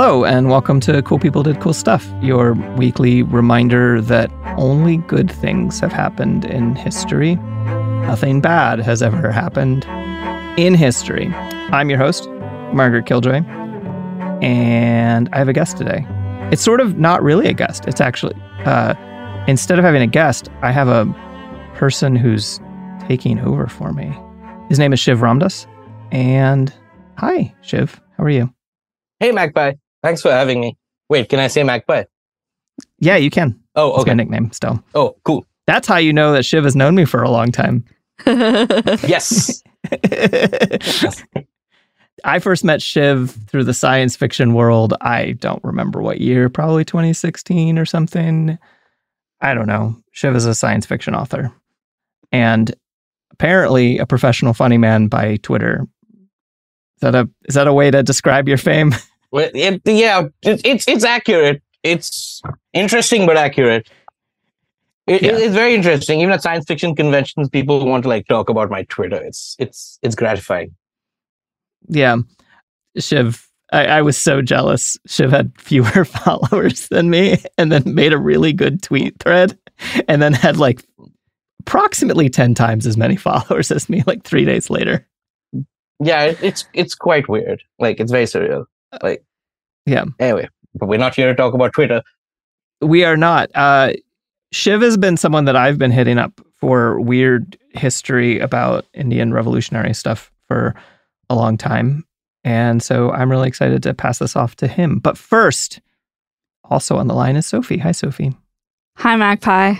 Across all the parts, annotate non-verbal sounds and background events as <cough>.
Hello, and welcome to Cool People Did Cool Stuff, your weekly reminder that only good things have happened in history. Nothing bad has ever happened in history. I'm your host, Margaret Killjoy, and I have a guest today. It's sort of not really a guest. It's actually, uh, instead of having a guest, I have a person who's taking over for me. His name is Shiv Ramdas. And hi, Shiv. How are you? Hey, Magpie. Thanks for having me. Wait, can I say Magpie? Yeah, you can. Oh, It's okay. my nickname still. Oh, cool. That's how you know that Shiv has known me for a long time. <laughs> Yes. <laughs> I first met Shiv through the science fiction world. I don't remember what year, probably 2016 or something. I don't know. Shiv is a science fiction author and apparently a professional funny man by Twitter. Is that a is that a way to describe your fame? <laughs> Well, it, yeah, it, it's it's accurate. It's interesting but accurate. It, Yeah. It's very interesting. Even at science fiction conventions, people want to like talk about my Twitter. It's it's it's gratifying. yeah. Shiv I, I was so jealous. Shiv had fewer <laughs> followers than me and then made a really good tweet thread and then had like approximately 10 times as many <laughs> followers as me like three days later. Yeah, it, it's it's quite weird. Like it's very surreal. Like Yeah. Anyway, but we're not here to talk about Twitter. We are not. Uh, Shiv has been someone that I've been hitting up for weird history about Indian revolutionary stuff for a long time. And so I'm really excited to pass this off to him. But first, also on the line is Sophie. Hi, Sophie. Hi, Magpie.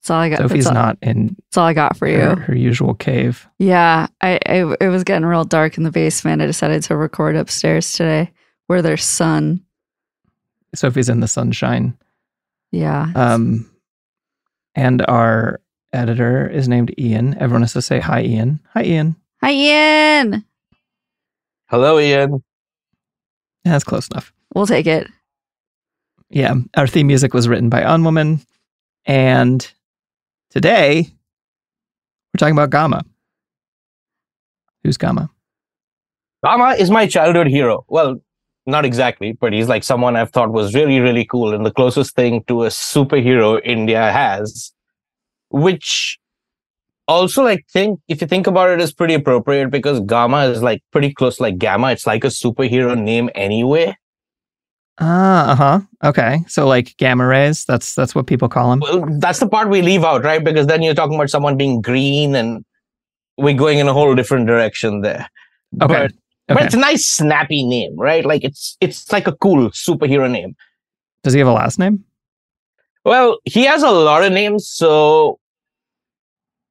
That's all I got. Sophie's all, not in That's all I got for you. her, her usual cave. Yeah, I, I it was getting real dark in the basement. I decided to record upstairs today, where there's sun. Sophie's in the sunshine. Yeah. Um, and our editor is named Ian. Everyone has to say hi, Ian. Hi, Ian. Hi, Ian. Hello, Ian. Yeah, That's close enough. We'll take it. Yeah, our theme music was written by Unwoman, and today we're talking about Gama. Who's Gama? Rama is my childhood hero. Well, not exactly, but he's like someone I've thought was really, really cool and the closest thing to a superhero India has, which also like think if you think about it is pretty appropriate because Gamma is like pretty close like Gamma. It's like a superhero name anyway. Ah, uh huh. Okay. So like gamma rays, that's that's what people call them. Well, that's the part we leave out, right? Because then you're talking about someone being green and we're going in a whole different direction there. Okay. But, okay. but it's a nice snappy name, right? Like it's it's like a cool superhero name. Does he have a last name? Well, he has a lot of names, so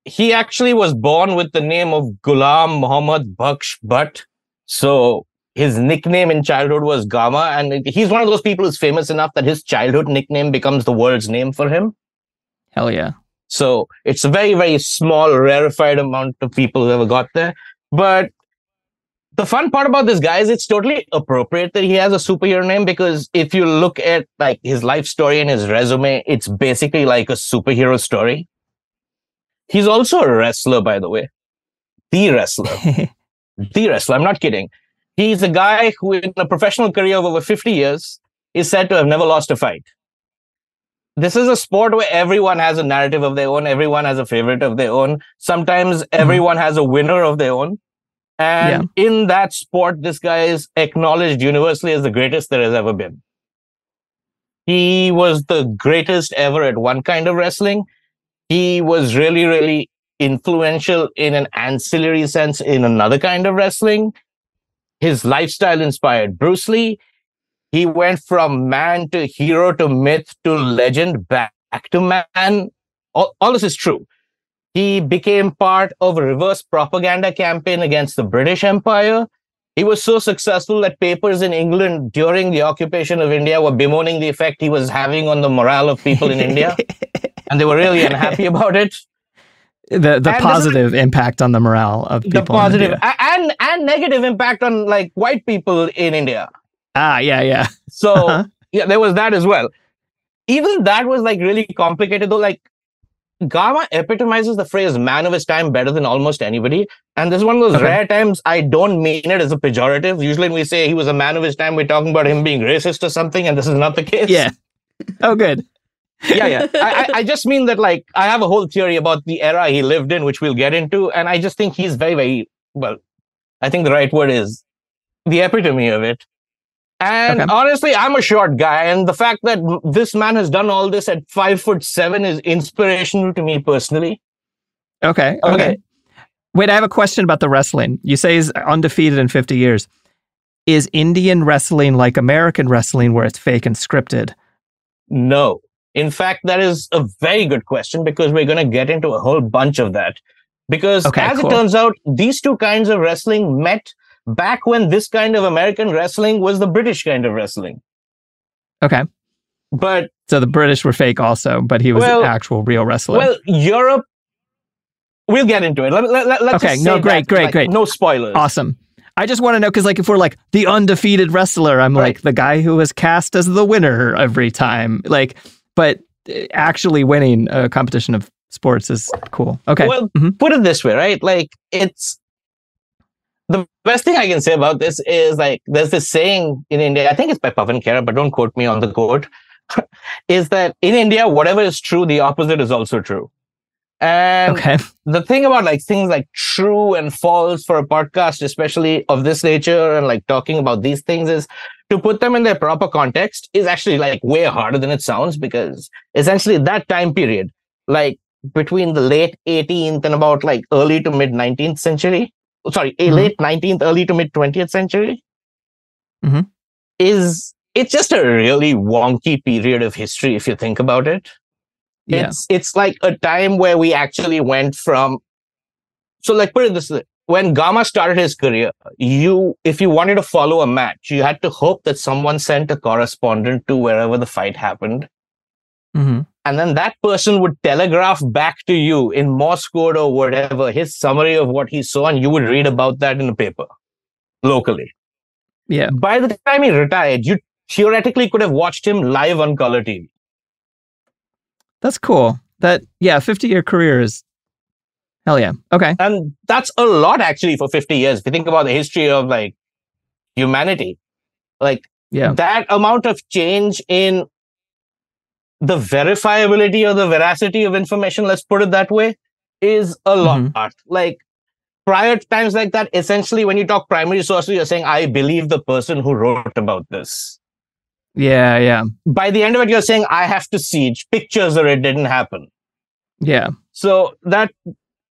he actually was born with the name of Ghulam Muhammad Baksh Bhatt. So his nickname in childhood was Gama, and he's one of those people who's famous enough that his childhood nickname becomes the world's name for him. Hell yeah. So it's a very, very small, rarefied amount of people who ever got there. But the fun part about this guy is it's totally appropriate that he has a superhero name because if you look at like his life story and his resume, it's basically like a superhero story. He's also a wrestler, by the way. The wrestler. <laughs> the wrestler. I'm not kidding. He's a guy who, in a professional career of over 50 years, is said to have never lost a fight. This is a sport where everyone has a narrative of their own, everyone has a favorite of their own. Sometimes mm-hmm. everyone has a winner of their own. And in that sport, this guy is acknowledged universally as the greatest there has ever been. He was the greatest ever at one kind of wrestling. He was really, really influential in an ancillary sense in another kind of wrestling. His lifestyle inspired Bruce Lee. He went from man to hero to myth to legend back to man. All, all this is true. He became part of a reverse propaganda campaign against the British Empire. He was so successful that papers in England during the occupation of India were bemoaning the effect he was having on the morale of people in India. <laughs> And they were really unhappy about it. The the And positive impact on the morale of people. the in positive India. and and negative impact on like white people in India. Ah, yeah, yeah. So <laughs> Uh-huh. yeah, there was that as well. Even that was like really complicated though. Like Gama epitomizes the phrase man of his time better than almost anybody. And this is one of those Okay. rare times I don't mean it as a pejorative. Usually when we say he was a man of his time, we're talking about him being racist or something, and this is not the case. Yeah. Oh, good. Yeah, yeah. I, I, I just mean that like I have a whole theory about the era he lived in, which we'll get into, and I just think he's very, very well. I think the right word is the epitome of it. And Okay. honestly, I'm a short guy, and the fact that this man has done all this at five foot seven is inspirational to me personally. Okay. Okay. Okay. Wait, I have a question about the wrestling. You say he's undefeated in 50 years. Is Indian wrestling like American wrestling where it's fake and scripted? No. In fact, that is a very good question because we're going to get into a whole bunch of that. Because Okay, as cool. it turns out, these two kinds of wrestling met back when this kind of American wrestling was the British kind of wrestling. Okay. But So the British were fake also, but he was Well- an actual real wrestler. well, Europe. We'll get into it. Let, let, let, let's Okay, no, great, that, great, like, great. No spoilers. awesome. I just want to know because, like, if we're like the undefeated wrestler, I'm Right. like the guy who was cast as the winner every time. Like, but uh, actually winning a competition of sports is cool. Okay. Well, Mhm. put it this way, right? Like it's the best thing I can say about this is like there's this saying in India. I think it's by Pavan Khera, but don't quote me on the quote. <laughs> is that in India, whatever is true, the opposite is also true. And okay. the thing about like things like true and false for a podcast, especially of this nature, and like talking about these things, is to put them in their proper context is actually like way harder than it sounds because essentially that time period, like between the late 18th and about like early to mid 19th century, sorry, a Mhm. late 19th, early to mid 20th century, Mhm. is it's just a really wonky period of history if you think about it. Yeah. It's it's like a time where we actually went from so like put it this way. When Gama started his career, you if you wanted to follow a match, you had to hope that someone sent a correspondent to wherever the fight happened. hmm And then that person would telegraph back to you in Morse code or whatever his summary of what he saw, and you would read about that in the paper locally. Yeah. By the time he retired, you theoretically could have watched him live on color TV. That's cool. That yeah, 50 year career is hell yeah. Okay. And that's a lot actually for 50 years. If you think about the history of like humanity, like Yeah. that amount of change in the verifiability or the veracity of information, let's put it that way, is a lot. Mhm. Like prior to times like that, essentially when you talk primary sources, you're saying, I believe the person who wrote about this. Yeah, yeah, By the end of it, you're saying, I have to see pictures or it didn't happen. yeah. So that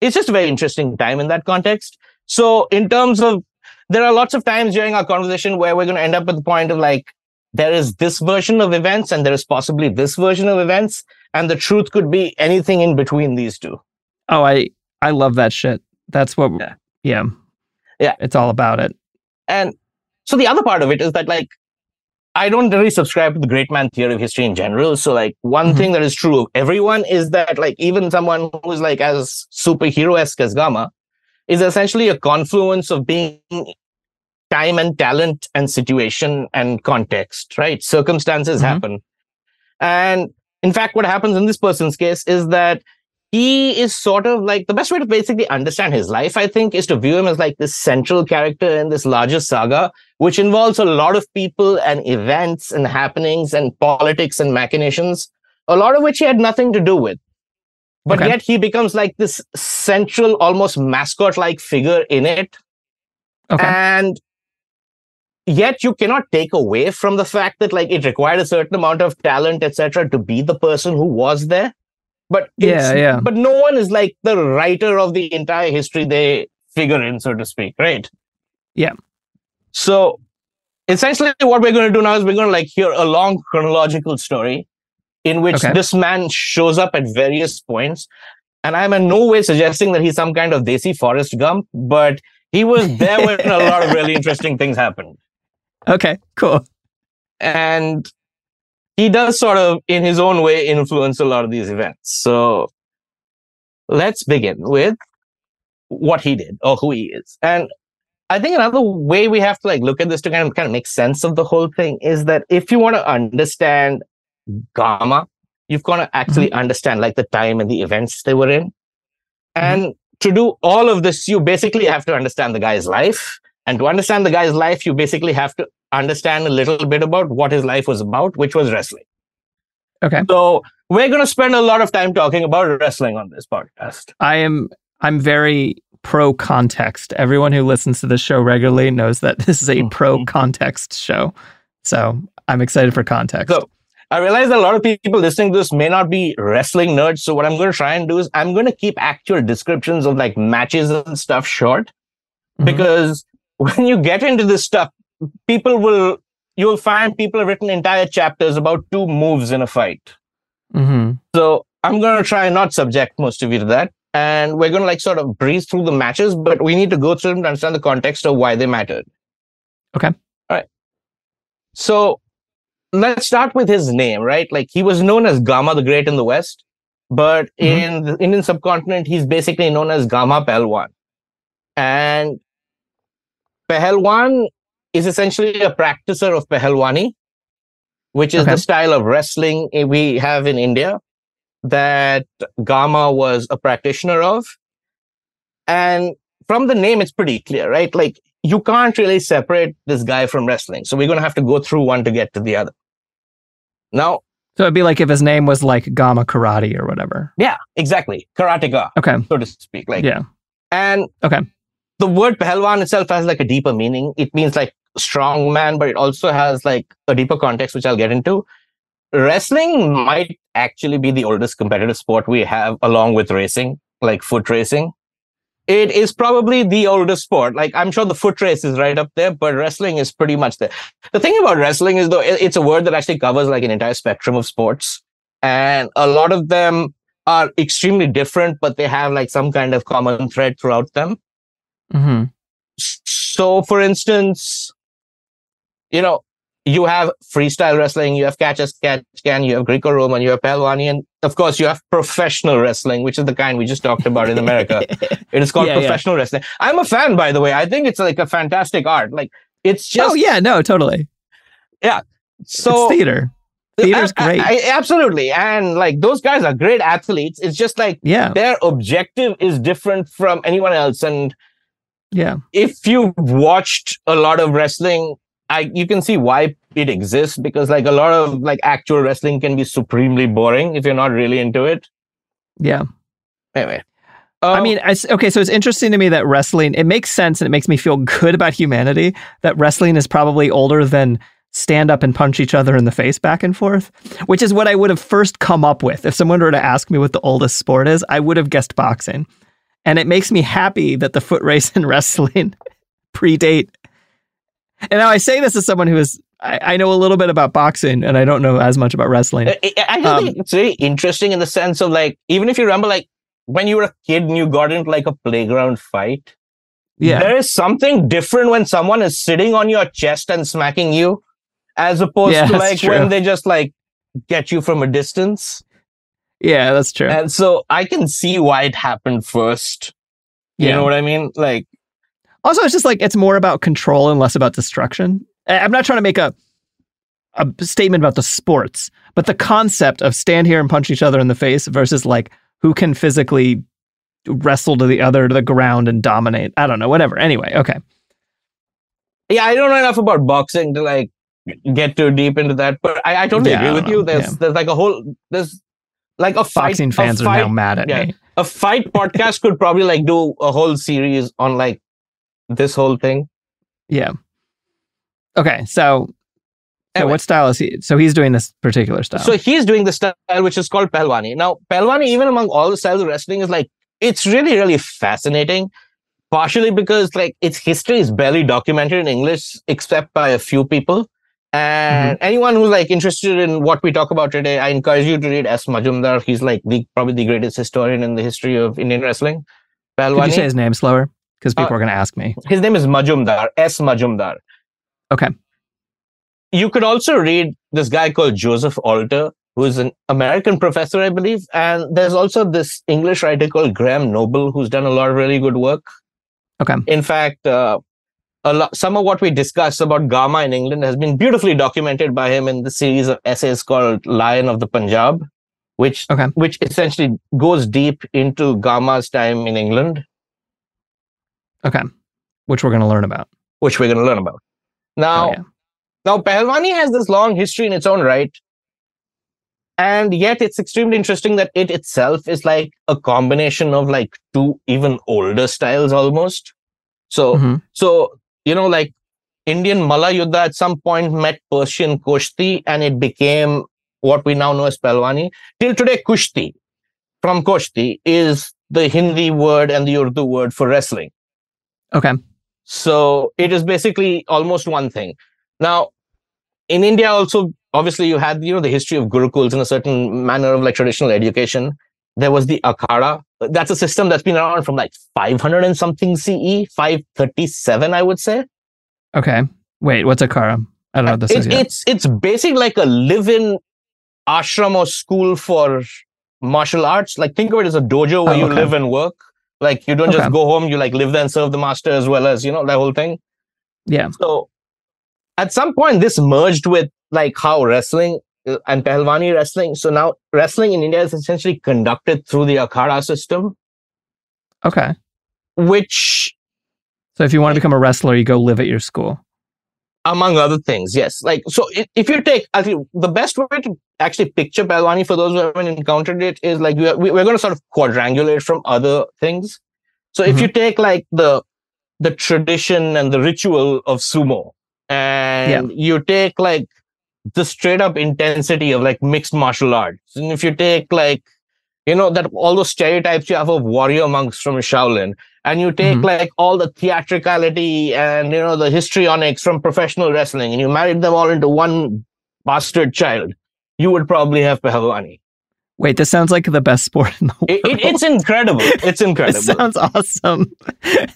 it's just a very interesting time in that context. So in terms of there are lots of times during our conversation where we're going to end up at the point of like there is this version of events and there is possibly this version of events and the truth could be anything in between these two. Oh, I I love that shit. That's what. Yeah. Yeah. Yeah. It's all about it. And so the other part of it is that like I don't really subscribe to the great man theory of history in general. So like one Mhm. thing that is true of everyone is that like even someone who's like as superhero-esque as Gama is essentially a confluence of being time and talent and situation and context, right? Circumstances Mhm. happen. And in fact, what happens in this person's case is that he is sort of like the best way to basically understand his life, I think, is to view him as like this central character in this larger saga, which involves a lot of people and events and happenings and politics and machinations, a lot of which he had nothing to do with. But Okay. yet he becomes like this central, almost mascot like figure in it. Okay. And yet you cannot take away from the fact that like it required a certain amount of talent, etc., to be the person who was there. But Yeah, yeah. But no one is like the writer of the entire history they figure in, so to speak, right? Yeah. So essentially, what we're going to do now is we're going to like hear a long chronological story in which Okay. this man shows up at various points. And I'm in no way suggesting that he's some kind of Desi Forrest Gump, but he was there when a lot of really <laughs> interesting things happened. Okay. Cool. And he does sort of, in his own way, influence a lot of these events. So let's begin with what he did or who he is. And I think another way we have to like look at this to kind of kind of make sense of the whole thing is that if you want to understand Gama, you've got to actually mm-hmm. understand like the time and the events they were in. Mm-hmm. And to do all of this, you basically have to understand the guy's life. And to understand the guy's life, you basically have to understand a little bit about what his life was about, which was wrestling. Okay. So we're going to spend a lot of time talking about wrestling on this podcast. I am I'm very pro context. Everyone who listens to this show regularly knows that <laughs> this is a Mhm. pro context show. So I'm excited for context. So I realize that a lot of people listening to this may not be wrestling nerds. So what I'm going to try and do is I'm going to keep actual descriptions of like matches and stuff short Mhm. because when you get into this stuff, people will, you'll find people have written entire chapters about two moves in a fight. Mhm. So I'm going to try and not subject most of you to that. And we're going to like sort of breeze through the matches, but we need to go through them to understand the context of why they mattered. Okay. All right. So let's start with his name, right? Like he was known as Gama the Great in the West, but Mhm. in the Indian subcontinent, he's basically known as Gama Pehelwan. And Pehelwan is essentially a practicer of Pehelwani, which is Okay. the style of wrestling we have in India that Gama was a practitioner of. And from the name, it's pretty clear, right? Like you can't really separate this guy from wrestling. So we're going to have to go through one to get to the other. Now, So it'd be like if his name was like Gama Karate or whatever. yeah, exactly. Karateka, Okay. so to speak. Like, yeah. and Okay. the word Pehelwan itself has like a deeper meaning. It means like strong man, but it also has like a deeper context, which I'll get into. Wrestling might actually be the oldest competitive sport we have, along with racing, like foot racing. It is probably the oldest sport. Like I'm sure the foot race is right up there, but wrestling is pretty much there. The thing about wrestling is though it's a word that actually covers like an entire spectrum of sports, and a lot of them are extremely different, but they have like some kind of common thread throughout them. hmm So, for instance, you know, you have freestyle wrestling, you have catch as catch can, you have Greco-Roman, you have Pehlwani, and of course, you have professional wrestling, which is the kind we just talked about in America. <laughs> It is called Yeah, yeah. professional wrestling. I'm a fan, by the way. I think it's like a fantastic art. Like it's oh, just oh yeah, no, totally. Yeah. So it's theater. Theater's I- I- great. I- absolutely, and like those guys are great athletes. It's just like yeah. their objective is different from anyone else, and Yeah. if you've watched a lot of wrestling, I you can see why it exists because like a lot of like actual wrestling can be supremely boring if you're not really into it. Yeah. Anyway, I Um, mean, I okay, so it's interesting to me that wrestling, it makes sense and it makes me feel good about humanity that wrestling is probably older than stand up and punch each other in the face back and forth, which is what I would have first come up with. If someone were to ask me what the oldest sport is, I would have guessed boxing. And it makes me happy that the foot race <laughs> and wrestling <laughs> predate. And now I say this as someone who is, I, I, know a little bit about boxing and I don't know as much about wrestling. I, I um, think it's very interesting in the sense of like, even if you remember, like when you were a kid and you got into like a playground fight, yeah. there is something different when someone is sitting on your chest and smacking you as opposed yeah, to like true. when they just like get you from a distance. Yeah, that's true. And so I can see why it happened first. You yeah. know what I mean? Like also it's just like it's more about control and less about destruction. I'm not trying to make a a statement about the sports, but the concept of stand here and punch each other in the face versus like who can physically wrestle to the other to the ground and dominate. I don't know, whatever. Anyway, okay. Yeah, I don't know enough about boxing to like get too deep into that, but I, I totally yeah, agree with know. you. There's yeah. there's like a whole there's like a fight, boxing fans fight, are now mad at yeah, me. A fight podcast could probably like do a whole series on like this whole thing. Yeah. Okay, so Anyway. So what style is he? So he's doing this particular style. So he's doing the style which is called Pehlwani. Now, Pehlwani, even among all the styles of wrestling, is like it's really, really fascinating. Partially because like its history is barely documented in English except by a few people. And mm-hmm. anyone who's like interested in what we talk about today, I encourage you to read S. Majumdar. He's like the probably the greatest historian in the history of Indian wrestling. Pehlwani. Could you say his name slower? Because people uh, are going to ask me. His name is Majumdar. S. Majumdar. Okay. You could also read this guy called Joseph Alter, who's an American professor, I believe. And there's also this English writer called Graham Noble, who's done a lot of really good work. Okay. In fact, uh, a lot, some of what we discussed about Gama in England has been beautifully documented by him in the series of essays called Lion of the Punjab, which okay. which essentially goes deep into Gama's time in England. Okay, which we're going to learn about. Which we're going to learn about. Now, oh, yeah. now Pehlwani has this long history in its own right, and yet it's extremely interesting that it itself is like a combination of like two even older styles almost. So, mm-hmm. so you know, like Indian Malla Yuddha at some point met Persian Kushti and it became what we now know as Pehlwani. Till today, Kushti from Kushti is the Hindi word and the Urdu word for wrestling. Okay. So it is basically almost one thing. Now, in India also, obviously you had, you know, the history of gurukuls in a certain manner of like traditional education. There was the Akhada, that's a system that's been around from like 500 and something CE, 537, I would say. Okay. Wait, what's Akhada? I don't know what this it, is. Yet. It's it's basically like a live-in ashram or school for martial arts. Like think of it as a dojo where oh, you live and work. Like you don't okay. just go home, you like live there and serve the master as well as, you know, that whole thing. Yeah. So at some point this merged with like how wrestling uh, and Pehlwani wrestling. So now wrestling in India is essentially conducted through the Akhada system. Okay. Which. So if you want to become a wrestler, you go live at your school. Among other things, yes. Like, so if you take, I think the best way to actually picture Pehlwani for those who haven't encountered it is like, we're, we're going to sort of quadrangulate from other things. So if mm-hmm. you take like the, the tradition and the ritual of sumo and yeah. you take like the straight up intensity of like mixed martial arts. And if you take like, you know, that all those stereotypes you have of warrior monks from Shaolin, and you take mm-hmm. like all the theatricality and, you know, the histrionics from professional wrestling, and you married them all into one bastard child, you would probably have Pehlwani. Wait, this sounds like the best sport in the world. It, it, it's incredible. It's <laughs> incredible. it sounds awesome. <laughs>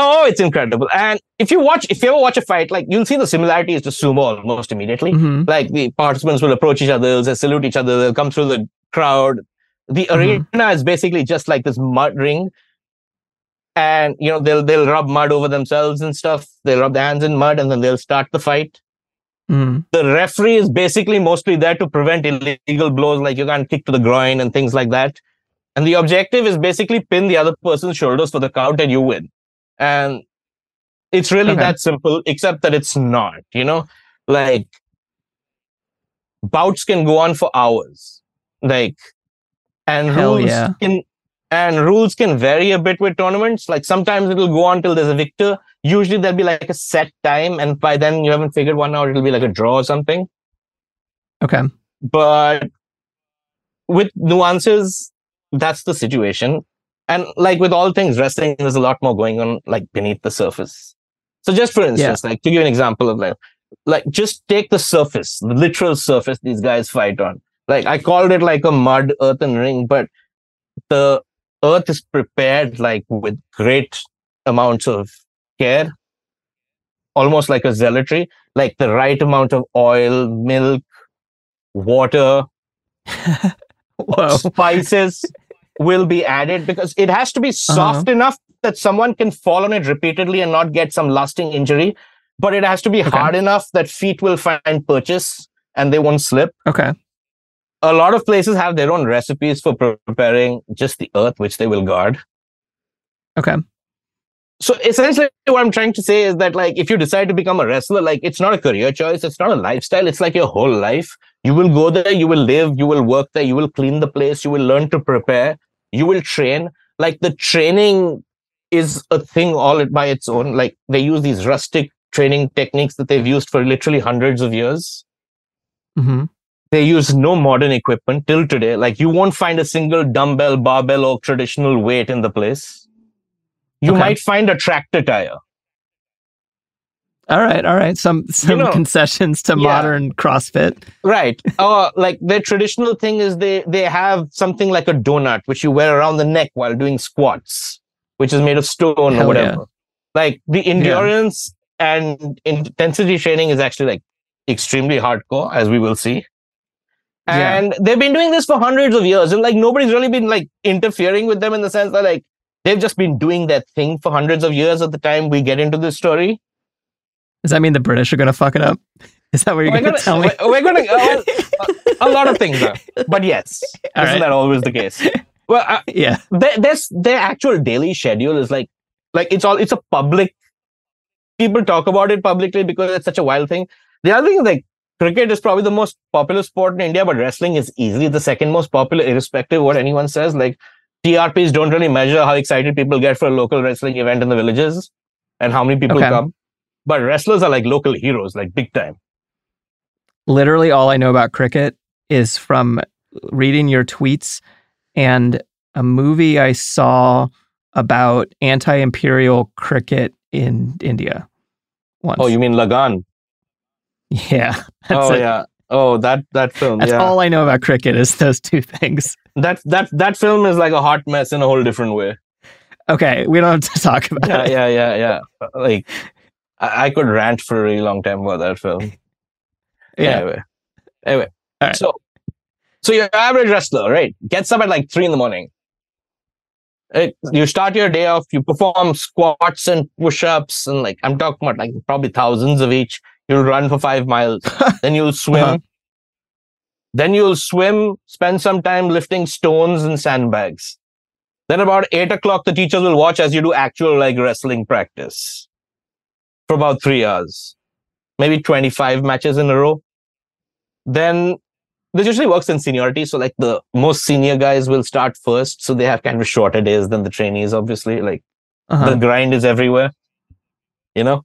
Oh, it's incredible. And if you watch, if you ever watch a fight, like you'll see the similarities to sumo almost immediately. Mm-hmm. Like the participants will approach each other, they'll salute each other, they'll come through the crowd. The mm-hmm. arena is basically just like this mud ring. And you know, they'll they'll rub mud over themselves and stuff. They'll rub their hands in mud and then they'll start the fight. Mm. The referee is basically mostly there to prevent illegal blows, like you can't kick to the groin and things like that. And the objective is basically pin the other person's shoulders for the count and you win. And it's really okay. that simple, except that it's not, you know, like bouts can go on for hours. Like, and Hell rules yeah. can, and rules can vary a bit with tournaments. Like sometimes it'll go on till there's a victor. Usually there'll be like a set time, and by then you haven't figured one out, it'll be like a draw or something. Okay. But with nuances, that's the situation. And like with all things wrestling, there's a lot more going on like beneath the surface. So just for instance, like to give you an example of like like just take the surface, the literal surface these guys fight on. Like I called it like a mud earthen ring, but the earth is prepared like with great amounts of care, almost like a zealotry, like the right amount of oil, milk, water, <laughs> spices will be added because it has to be uh-huh. soft enough that someone can fall on it repeatedly and not get some lasting injury. But it has to be hard enough that feet will find purchase and they won't slip. Okay. A lot of places have their own recipes for preparing just the earth, which they will guard. Okay. So essentially, what I'm trying to say is that, like, if you decide to become a wrestler, like, it's not a career choice, it's not a lifestyle, it's like your whole life. You will go there, you will live, you will work there, you will clean the place, you will learn to prepare, you will train. Like, the training is a thing all by its own. Like, they use these rustic training techniques that they've used for literally hundreds of years. hmm They use no modern equipment till today. Like, you won't find a single dumbbell, barbell, or traditional weight in the place. You Okay. might find a tractor tire. All right. All right. Some some know, concessions to yeah. modern CrossFit. Right. <laughs> Uh, like their traditional thing is they they have something like a donut which you wear around the neck while doing squats, which is made of stone Hell or whatever. Like the endurance and intensity training is actually like extremely hardcore, as we will see. Yeah. And they've been doing this for hundreds of years, and like nobody's really been like interfering with them in the sense that like they've just been doing that thing for hundreds of years at the time we get into this story. Does that mean the British are going to fuck it up? Is that what you're going to tell me? we're, we're gonna uh, a, a lot of things are, <laughs> but yes, All isn't right. that always the case? Well, uh, Yeah. their, their their actual daily schedule is like like it's all it's a public. People talk about it publicly because it's such a wild thing. The other thing is like cricket is probably the most popular sport in India, but wrestling is easily the second most popular, irrespective of what anyone says. Like TRPs don't really measure how excited people get for a local wrestling event in the villages and how many people Okay. come. But wrestlers are like local heroes, like big time. Literally, all I know about cricket is from reading your tweets and a movie I saw about anti-imperial cricket in India. Once. Oh, you mean Lagan? <laughs> Yeah. Oh it. yeah. Oh, that that film. That's yeah. all I know about cricket is those two things. that that that film is like a hot mess in a whole different way. Okay, we don't have to talk about Yeah, it. yeah, yeah, yeah. Like I, I could rant for a really long time about that film. <laughs> Yeah. Anyway, anyway. All right. So, so your average wrestler, right, gets up at like three in the morning. It, you start your day off. You perform squats and push-ups, and like I'm talking about like probably thousands of each. You'll run for five miles, <laughs> then you'll swim. Uh-huh. Then you'll swim, spend some time lifting stones and sandbags. Then about eight o'clock, the teachers will watch as you do actual like wrestling practice for about three hours, maybe 25 matches in a row. Then this usually works in seniority. So like the most senior guys will start first. So they have kind of shorter days than the trainees, obviously. Like Uh-huh. the grind is everywhere, you know?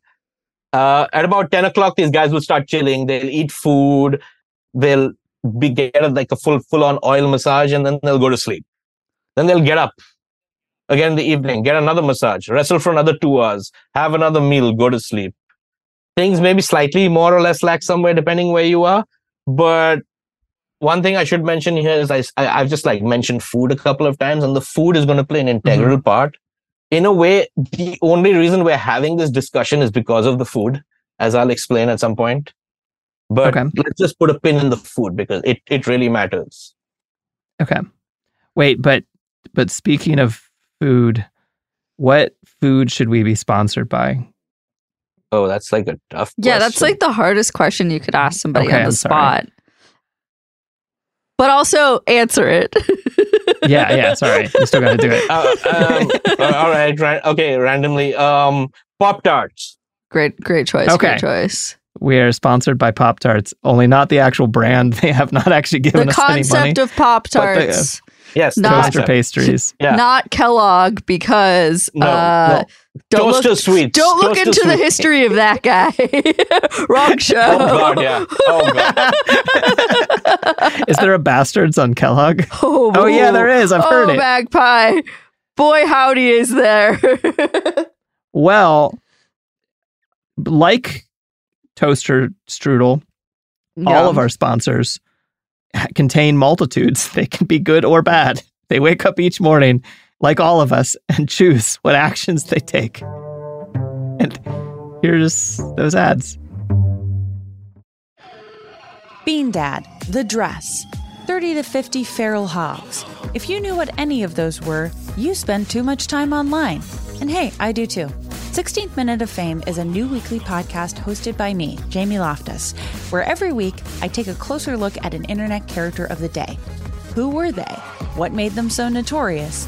Uh, at about 10 o'clock, these guys will start chilling. They'll eat food. They'll be get like a full, full on oil massage and then they'll go to sleep. Then they'll get up again in the evening, get another massage, wrestle for another two hours, have another meal, go to sleep. Things may be slightly more or less lax somewhere depending where you are. But one thing I should mention here is I, I, have just like mentioned food a couple of times, and the food is going to play an integral part. In a way, the only reason we're having this discussion is because of the food, as I'll explain at some point. But Okay. let's just put a pin in the food because it, it really matters. Okay. Wait, but but speaking of food, what food should we be sponsored by? Oh, that's like a tough Yeah, that's like the hardest question you could ask somebody Okay, on the I'm sorry. spot. But also answer it. <laughs> Yeah, yeah, sorry. You still got to do it. uh, um, uh, all right, ra- okay, randomly. Um, Pop Tarts. Great, great choice. Okay. Great choice. We are sponsored by Pop Tarts, only not the actual brand. <laughs> They have not actually given The us any money. concept of Pop But they, uh, Tarts, Yes, the Not- Toaster pastries. Yeah. not Kellogg, because No, uh, no. Don't Toaster look, sweets. Don't look Toaster into the history of that guy. <laughs> Wrong <laughs> oh, show. Oh god, yeah. Oh god. <laughs> Is there a Bastards on Kellogg? Oh, Oh, yeah, there is. I've oh, heard it. Magpie. Boy, howdy is there. Well, like Toaster Strudel, all of our sponsors contain multitudes. They can be good or bad. They wake up each morning, like all of us, <laughs> and choose what actions they take. And here's those ads. Bean Dad, The Dress, 30 to 50 Feral Hogs. If you knew what any of those were, you spend too much time online. And hey, I do too. 16th Minute of Fame is a new weekly podcast hosted by me, Jamie Loftus, where every week I take a closer look at an internet character of the day. Who were they? What made them so notorious?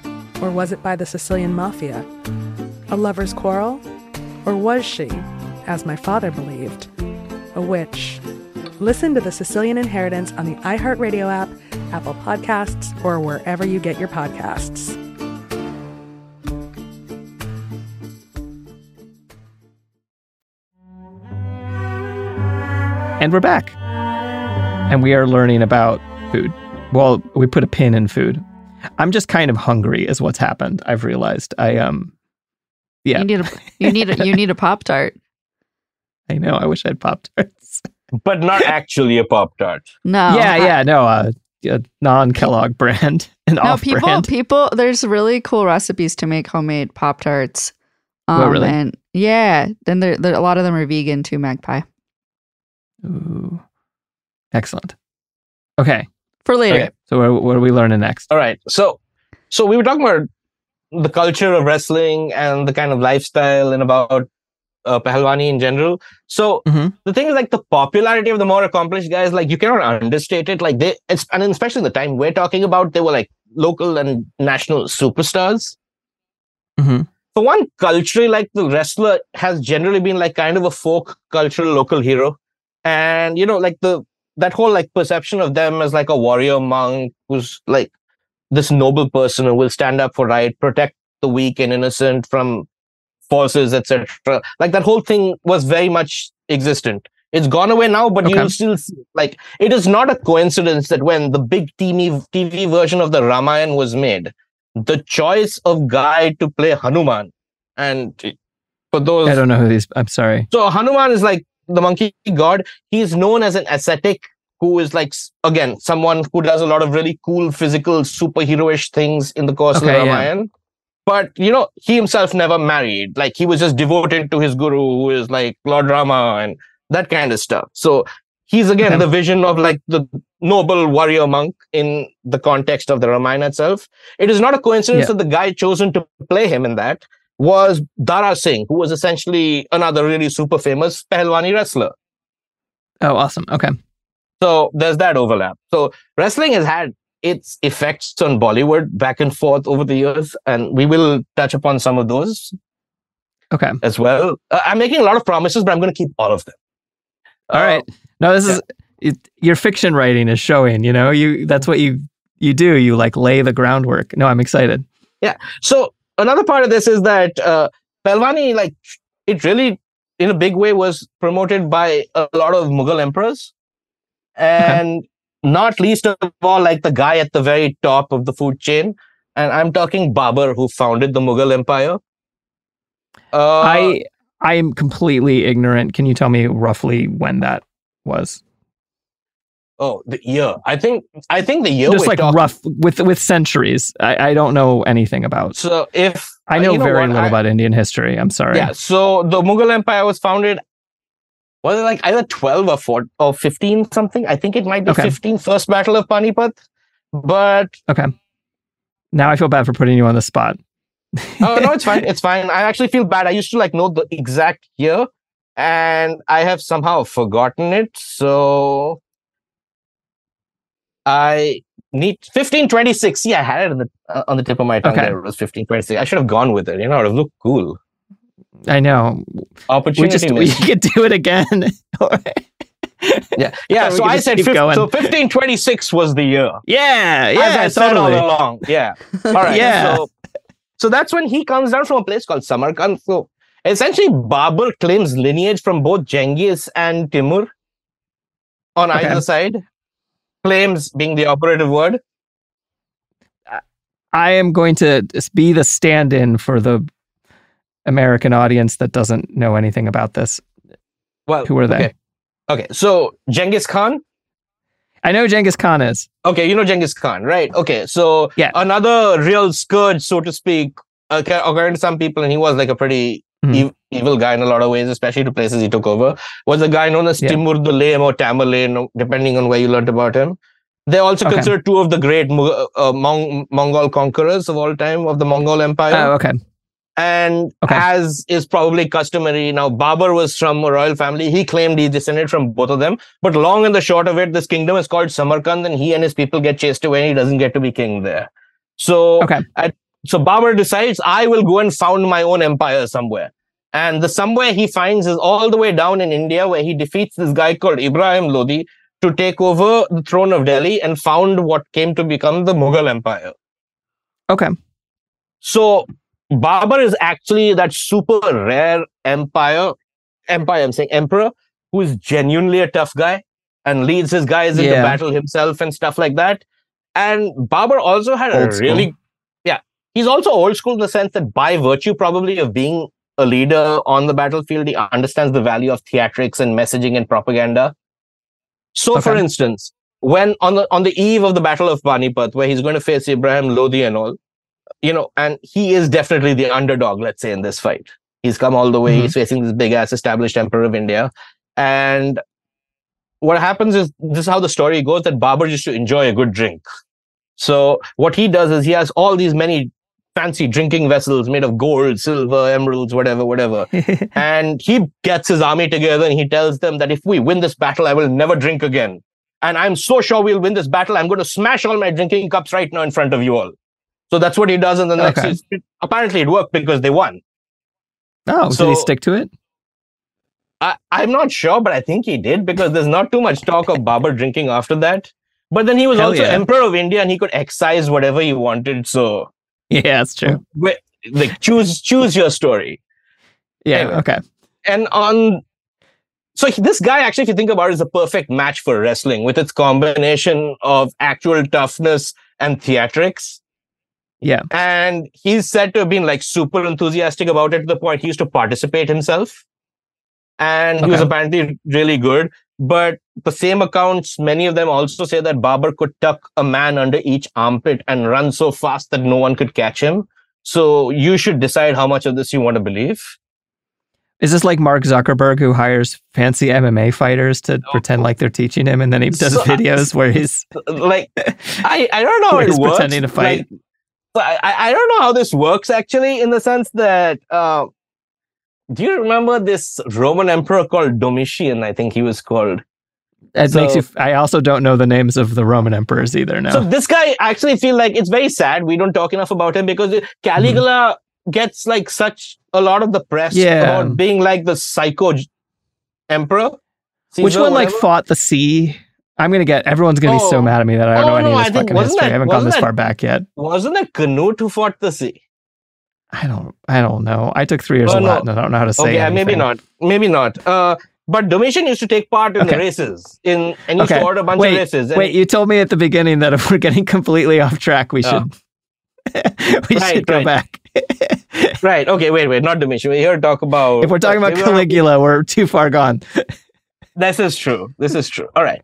Or was it by the Sicilian mafia? A lover's quarrel? Or was she, as my father believed, a witch? Listen to The Sicilian Inheritance on the iHeartRadio app, Apple Podcasts, or wherever you get your podcasts. And we're back. And we are learning about food. Well, we put a pin in food. I'm just kind of hungry is what's happened. I've realized. I um yeah. You need a you need a you need a pop tart. <laughs> I know. I wish I had Pop Tarts. But not <laughs> actually a Pop Tart. No. yeah, I- yeah, no, uh, a non Kellogg brand, <laughs> an No, off people brand. people there's really cool recipes to make homemade pop tarts. Oh, really? and yeah, then there, there a lot of them are vegan too, Magpie. Ooh. Excellent. Okay. For later. Okay. So what, what are we learning next? All right. So, so we were talking about the culture of wrestling and the kind of lifestyle and about uh, Pehlwani in general. So Mhm. the thing is, like the popularity of the more accomplished guys, like you cannot understate it. Like they, it's and especially the time we're talking about, they were like local and national superstars. Mhm. For one, culturally, like the wrestler has generally been like kind of a folk cultural local hero, and you know, like the that whole like perception of them as like a warrior monk who's like this noble person who will stand up for right, protect the weak and innocent from forces, etc. Like that whole thing was very much existent. It's gone away now, but Okay. you still see, like it is not a coincidence that when the big TV TV version of the Ramayan was made, the choice of guy to play Hanuman, and for those I don't know who these. I'm sorry. so Hanuman is like the monkey god. He's known as an ascetic who is like again someone who does a lot of really cool physical superheroish things in the course Okay, of the yeah. Ramayan. But you know, he himself never married. Like he was just devoted to his guru, who is like Lord Rama and that kind of stuff. So he's again Okay. the vision of like the noble warrior monk in the context of the Ramayana itself. It is not a coincidence Yeah. that the guy chosen to play him in that was Dara Singh, who was essentially another really super famous Pehlwani wrestler. Oh, awesome. Okay. So there's that overlap. So wrestling has had its effects on Bollywood back and forth over the years, and we will touch upon some of those. Okay. As well. Uh, I'm making a lot of promises, but I'm going to keep all of them. All uh, right. No, this yeah. is it, your fiction writing is showing. You know, you that's what you you do. You like lay the groundwork. No, I'm excited. Yeah. So another part of this is that uh, Pehlwani, like, it really, in a big way, was promoted by a lot of Mughal emperors, and not least of all, like the guy at the very top of the food chain. And I'm talking Babur, who founded the Mughal Empire. Uh, I I am completely ignorant. Can you tell me roughly when that was? Oh, the year. I think I think the year. Just like talk- rough with with centuries. I, I don't know anything about. So if I know, uh, know very what, little I, about Indian history. I'm sorry. Yeah. So the Mughal Empire was founded. Was it like either twelve or four or fifteen something? I think it might be okay. 15. First Battle of Panipat. But okay. Now I feel bad for putting you on the spot. oh no, it's fine. <laughs> It's fine. I actually feel bad. I used to like know the exact year, and I have somehow forgotten it. So I need 1526. Yeah, I had it on the, uh, on the tip of my tongue okay. there. It was 1526. I should have gone with it. You know, it would look cool. I know. Opportunity. We just we could do it again. <laughs> yeah, yeah. <laughs> so I said 15, so 1526 was the year. Yeah, yeah, As I said totally. all along. Yeah. <laughs> All right. yeah. So, so that's when he comes down from a place called Samarkand. So essentially, Babur claims lineage from both Genghis and Timur on okay. either side claims being the operative word? I am going to be the stand in for the American audience that doesn't know anything about this. Well, who are they? Okay. okay. So, Genghis Khan? I know Genghis Khan is. Okay, you know Genghis Khan, right? Okay, so yeah. another real scourge, so to speak, according to some people, and he was like a pretty mm-hmm. ev- evil guy in a lot of ways, especially to places he took over, was a guy known as yeah. Timur the Lame or Tamerlane, depending on where you learned about him. They're also okay. consider two of the great uh, Mong- Mongol conquerors of all time of the Mongol Empire. Oh, okay. And okay. as is probably customary, now Babur was from a royal family. He claimed he descended from both of them. But long and the short of it, this kingdom is called Samarkand, and he and his people get chased away, and he doesn't get to be king there. So, okay. at, so Babur decides, I will go and found my own empire somewhere. And the somewhere he finds is all the way down in India, where he defeats this guy called Ibrahim Lodi to take over the throne of Delhi and found what came to become the Mughal Empire. Okay. So Babur is actually that super rare empire, empire, I'm saying emperor, who is genuinely a tough guy and leads his guys into yeah. battle himself and stuff like that. And Babur also had old a really, yeah, he's also old school in the sense that by virtue probably of being a leader on the battlefield. He understands the value of theatrics and messaging and propaganda. So, okay. for instance, when on the on the eve of the Battle of Panipat, where he's going to face Ibrahim Lodi and all, you know, and he is definitely the underdog, let's say, in this fight. He's come all the way, mm-hmm. he's facing this big ass established emperor of India. And what happens is this is how the story goes that Babur used to enjoy a good drink. So what he does is he has all these many fancy drinking vessels made of gold, silver, emeralds, whatever, whatever. <laughs> and he gets his army together and he tells them that if we win this battle, I will never drink again. And I'm so sure we'll win this battle. I'm going to smash all my drinking cups right now in front of you all. So that's what he does. in the next, okay. is, apparently, it worked because they won. Oh, so, did he stick to it? I, I'm not sure, but I think he did because there's not too much talk of Babur drinking after that. But then he was Hell also yeah. emperor of India and he could excise whatever he wanted. So <laughs> Yeah, that's true. like choose choose your story. Yeah. Anyway. Okay. And on so this guy actually if you think about it is a perfect match for wrestling with its combination of actual toughness and theatrics yeah and he's said to have been like super enthusiastic about it to the point he used to participate himself and okay. he was apparently really good but the same accounts, many of them also say that Babur could tuck a man under each armpit and run so fast that no one could catch him. So you should decide how much of this you want to believe. Is this like Mark Zuckerberg who hires fancy MMA fighters to oh. pretend like they're teaching him, and then he does so, <laughs> videos where he's like, I, I don't know where he's works. pretending to fight. Like, I, I don't know how this works actually, in the sense that uh, do you remember this Roman emperor called Domitian? I think he was called. It so, makes you. I also don't know the names of the Roman emperors either. Now, so this guy actually feel like it's very sad we don't talk enough about him because Caligula mm-hmm. gets like such a lot of the press yeah. about being like the psycho emperor. Caesar, Which one whatever. like fought the sea? I'm gonna get everyone's gonna oh. be so oh. mad at me that I don't oh, know any no, of this fucking history. That, I haven't gone this that, far back yet. Wasn't it Canute who fought the sea? I don't I don't know. I took three years oh, of Latin. No. I don't know how to say. Okay, anything. maybe not. Maybe not. Uh, but Domitian used to take part in okay. the races in and he okay. a bunch wait, of races. wait, you told me at the beginning that <laughs> if we're getting completely off track, we should <laughs> we right, should go right. back. <laughs> right. Okay. Wait. Wait. Not Domitian. We're here to talk about. If we're talking about Caligula, we're too far gone. this is true. This is true. All right.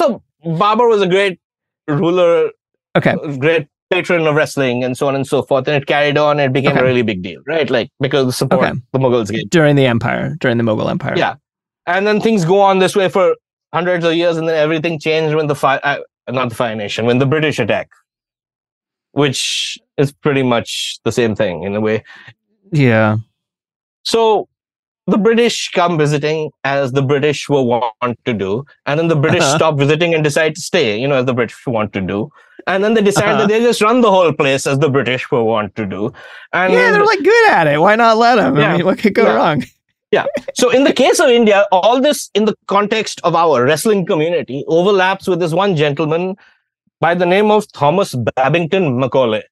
So Babur was a great ruler. Okay. Great patron of wrestling and so on and so forth. And it carried on. It became okay. a really big deal, right? Like because of the support okay. the Mughals gave during the empire, during the Mughal Empire. Yeah. And then things go on this way for hundreds of years, and then everything changed when the fire, uh, not the Fire Nation, when the British attack, which is pretty much the same thing in a way. Yeah. So the British come visiting as the British will want to do, and then the British uh-huh. stop visiting and decide to stay, you know, as the British want to do, and then they decide uh-huh. that they just run the whole place as the British will want to do. And yeah, they're like good at it. Why not let them? Yeah, I mean, what could go yeah. wrong? yeah. So in the case of India, all this in the context of our wrestling community overlaps with this one gentleman by the name of Thomas Babington Macaulay.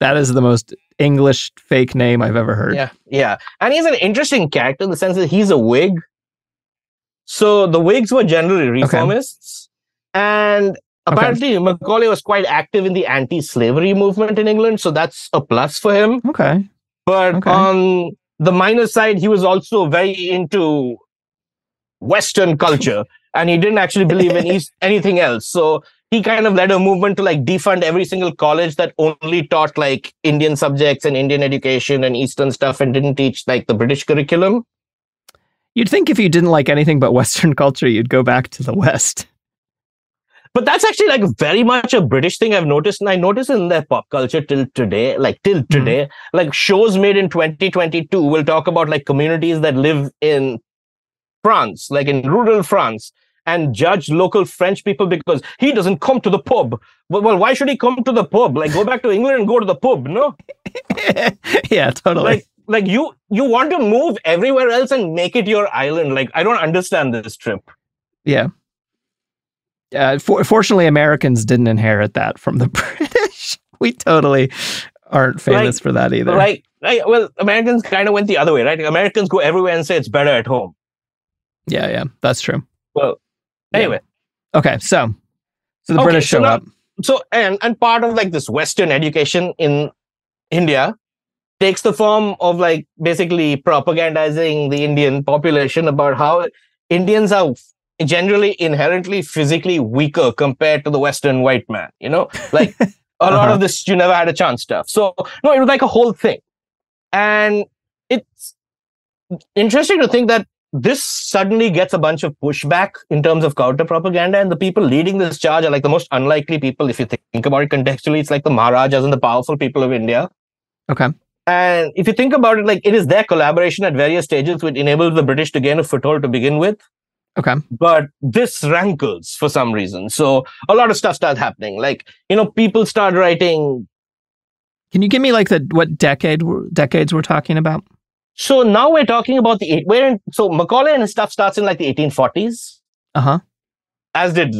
That is the most English fake name I've ever heard. Yeah, yeah. And he's an interesting character in the sense that he's a Whig. So the Whigs were generally reformists. Okay. And apparently okay. Macaulay was quite active in the anti-slavery movement in England. So that's a plus for him. Okay. But okay. on the minus side, he was also very into Western culture. <laughs> and he didn't actually believe in East, anything else. So he kind of led a movement to like defund every single college that only taught like Indian subjects and Indian education and Eastern stuff and didn't teach like the British curriculum. You'd think if you didn't like anything but <laughs> Western culture, you'd go back to the West. But that's actually like very much a British thing I've noticed. And I notice in their pop culture till today, like till mm-hmm. today, like shows made in 2022 will talk about like communities that live in France, like in rural France, and judge local French people because he doesn't come to the pub. Well, well, why should he come to the pub? Like, go back to England and go to the pub, no? <laughs> yeah, totally. Like, like you, you want to move everywhere else and make it your island. Like, I don't understand this trip. Yeah. Uh, for, fortunately, Americans didn't inherit that from the <laughs> British. we totally aren't famous like, for that either. Right. like, well, Americans kind of went the other way, right? Americans go everywhere and say it's better at home. Yeah, yeah, that's true. Well, Anyway. Okay, so so the okay, British show so now, up. So and and part of like this Western education in India takes the form of like basically propagandizing the Indian population about how Indians are generally inherently physically weaker compared to the Western white man. You know, like <laughs> a uh-huh. lot of this you never had a chance stuff. So no, it was like a whole thing, and it's interesting to think that this suddenly gets a bunch of pushback in terms of counter propaganda, and the people leading this charge are like the most unlikely people. If you think about it contextually, it's like the Maharajas and the powerful people of India. Okay. And if you think about it, like it is their collaboration at various stages which enabled the British to gain a foothold to begin with. Okay. But this rankles for some reason. So a lot of stuff starts happening. Like, you know, people start writing. Can you give me like the what decade decades we're talking about? So now we're talking about the eight. We're in, so Macaulay and his stuff starts in like the 1840s. Uh huh. As did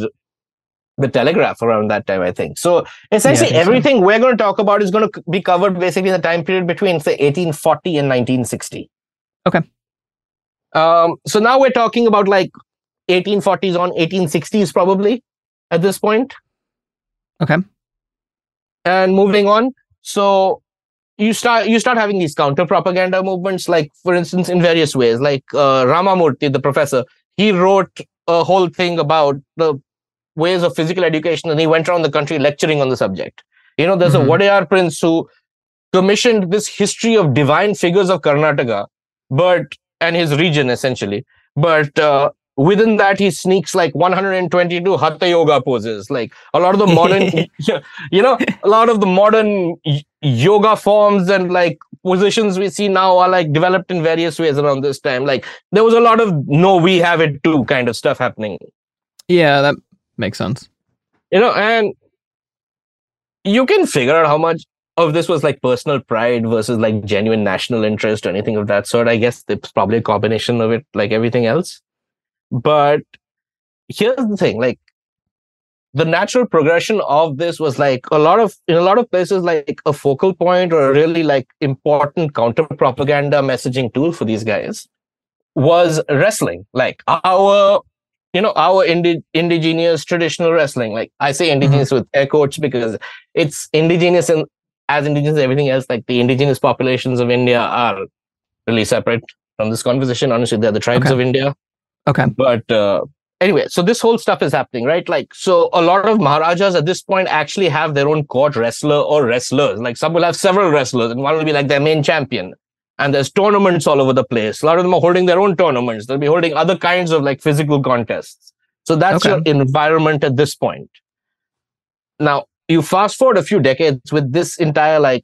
the Telegraph around that time, I think. So essentially, yeah, everything so. we're going to talk about is going to be covered basically in the time period between say 1840 and 1960. Okay. Um. So now we're talking about like 1840s on 1860s probably at this point. Okay. And moving on. So you start you start having these counter propaganda movements like for instance in various ways like uh, ramamurthy the professor he wrote a whole thing about the ways of physical education and he went around the country lecturing on the subject you know there's mm-hmm. a wadiyar prince who commissioned this history of divine figures of karnataka but and his region essentially but uh, within that he sneaks like 122 hatha yoga poses like a lot of the modern <laughs> <laughs> you know a lot of the modern yoga forms and like positions we see now are like developed in various ways around this time. Like there was a lot of no we have it too kind of stuff happening. Yeah that makes sense. You know and you can figure out how much of this was like personal pride versus like genuine national interest or anything of that sort. I guess it's probably a combination of it like everything else. But here's the thing like the natural progression of this was like a lot of in a lot of places like a focal point or a really like important counter propaganda messaging tool for these guys was wrestling. Like our you know our indi- indigenous traditional wrestling. Like i say indigenous mm-hmm. with air quotes because it's indigenous and as indigenous everything else. Like the indigenous populations of india are really separate from this conversation. Honestly they're the tribes Okay. of india. Okay. But uh, anyway so this whole stuff is happening right? Like so a lot of maharajas at this point actually have their own court wrestler or wrestlers. Like some will have several wrestlers and one will be like their main champion. And there's tournaments all over the place. A lot of them are holding their own tournaments. They'll be holding other kinds of like physical contests. So that's Okay. your environment at this point. Now you fast forward a few decades with this entire like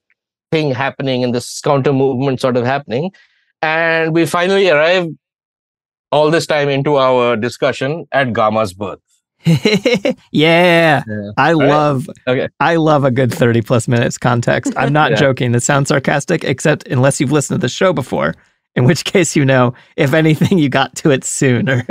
thing happening and this counter movement sort of happening. And we finally arrive all this time into our discussion at Gama's birth. <laughs> yeah, I right. love Okay. I love a good 30 plus minutes context. I'm not Yeah. joking. This sounds sarcastic, except unless you've listened to the show before, in which case you know, if anything, you got to it sooner.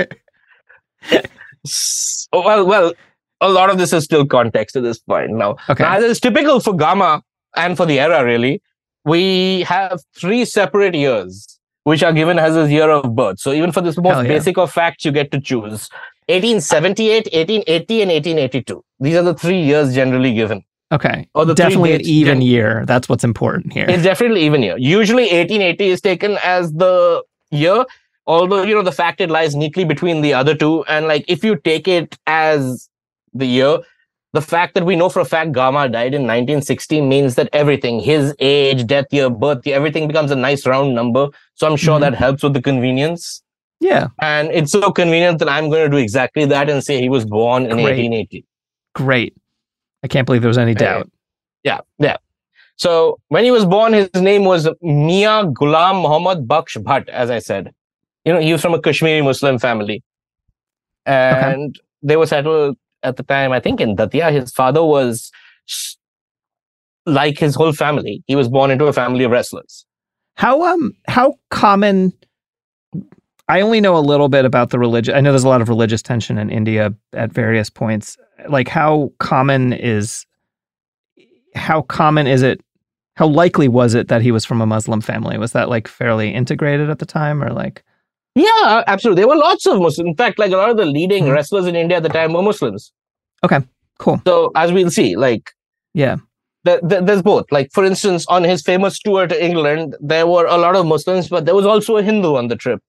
S- oh, Well, well, a lot of this is still context at this point. Now, Okay. now, as is typical for Gamma and for the era, really, we have three separate years which are given as his year of birth. So even for this most yeah. basic of facts, you get to choose 1878, 1880, and 1882. These are the three years generally given. Okay. Or the Definitely an even gen- year. That's what's important here. It's definitely even year. Usually 1880 is taken as the year, although, you know, the fact it lies neatly between the other two. And like, if you take it as the year, the fact that we know for a fact Gama died in 1960 means that everything, his age, death year, birth year, everything becomes a nice round number. So I'm sure Mhm. that helps with the convenience. yeah. And it's so convenient that I'm going to do exactly that and say he was born in Great. 1880. Great. I can't believe there was any doubt. Yeah, yeah. So when he was born, his name was Mia Ghulam Muhammad Baksh Bhatt, as I said. You know, he was from a Kashmiri Muslim family. And they were settled at the time, I think, in Datia. His father was like his whole family. He was born into a family of wrestlers. How um how common I only know a little bit about the religion. I know there's a lot of religious tension in India at various points. Like how common is how common is it how likely was it that he was from a Muslim family? Was that like fairly integrated at the time or like Yeah, absolutely. There were lots of Muslims. In fact, like a lot of the leading Mhm. wrestlers in India at the time were Muslims. Okay, cool. So as we'll see, like Yeah. th- th- there's both. Like for instance, on his famous tour to England, there were a lot of Muslims, but there was also a Hindu on the trip.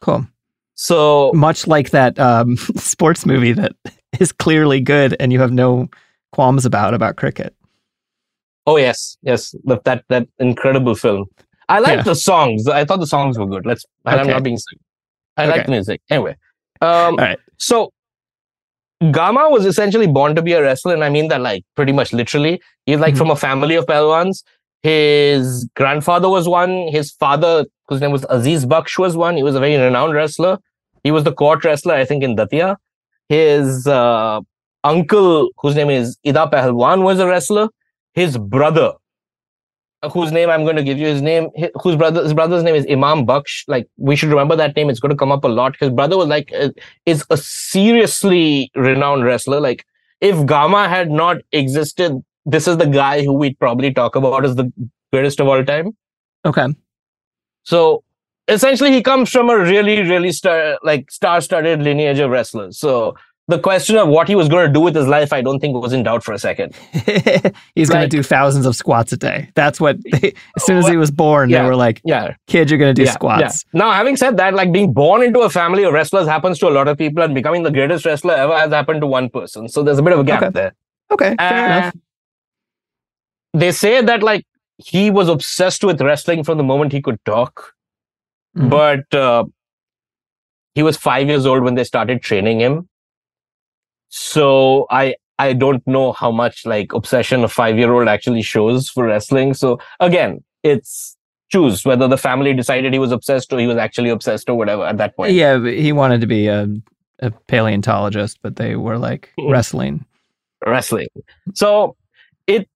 Cool. So Much like that um <laughs> sports movie that <laughs> is clearly good and you have no qualms about about cricket. oh yes, yes, that that incredible film. I liked Yeah. the songs. I thought the songs were good. Let's. And I'm not being sick. I like Okay. the music. Anyway, um, All right. so Gama was essentially born to be a wrestler, and I mean that like pretty much literally. He's like Mhm. from a family of Pehelwans. His grandfather was one. His father, whose name was Aziz Baksh, was one. He was a very renowned wrestler. He was the court wrestler, I think, in Datia. His uh, uncle, whose name is Ida Pehelwan, was a wrestler. His brother, whose name I'm going to give you, his name, hi- whose brother, his brother's name is Imam Baksh. Like we should remember that name. It's going to come up a lot. His brother was like uh, is a seriously renowned wrestler. Like if Gama had not existed, this is the guy who we'd probably talk about as the greatest of all time. Okay. So essentially, he comes from a really, really star like star-studded lineage of wrestlers. So the question of what he was going to do with his life, I don't think was in doubt for a second. <laughs> He's going to do thousands of squats a day. That's what, they, as soon as he was born, Yeah. they were like, Yeah. kid, you're going to do yeah, squats. yeah. Now, having said that, like being born into a family of wrestlers happens to a lot of people, and becoming the greatest wrestler ever has happened to one person. So there's a bit of a gap Okay. there. Okay, fair Uh, enough. They say that like he was obsessed with wrestling from the moment he could talk, Mhm. but uh, he was five years old when they started training him. So I I don't know how much like obsession a five year old actually shows for wrestling. So again, it's choose whether the family decided he was obsessed or he was actually obsessed or whatever at that point. Yeah, he wanted to be a, a paleontologist, but they were like Hmm. wrestling. wrestling. So it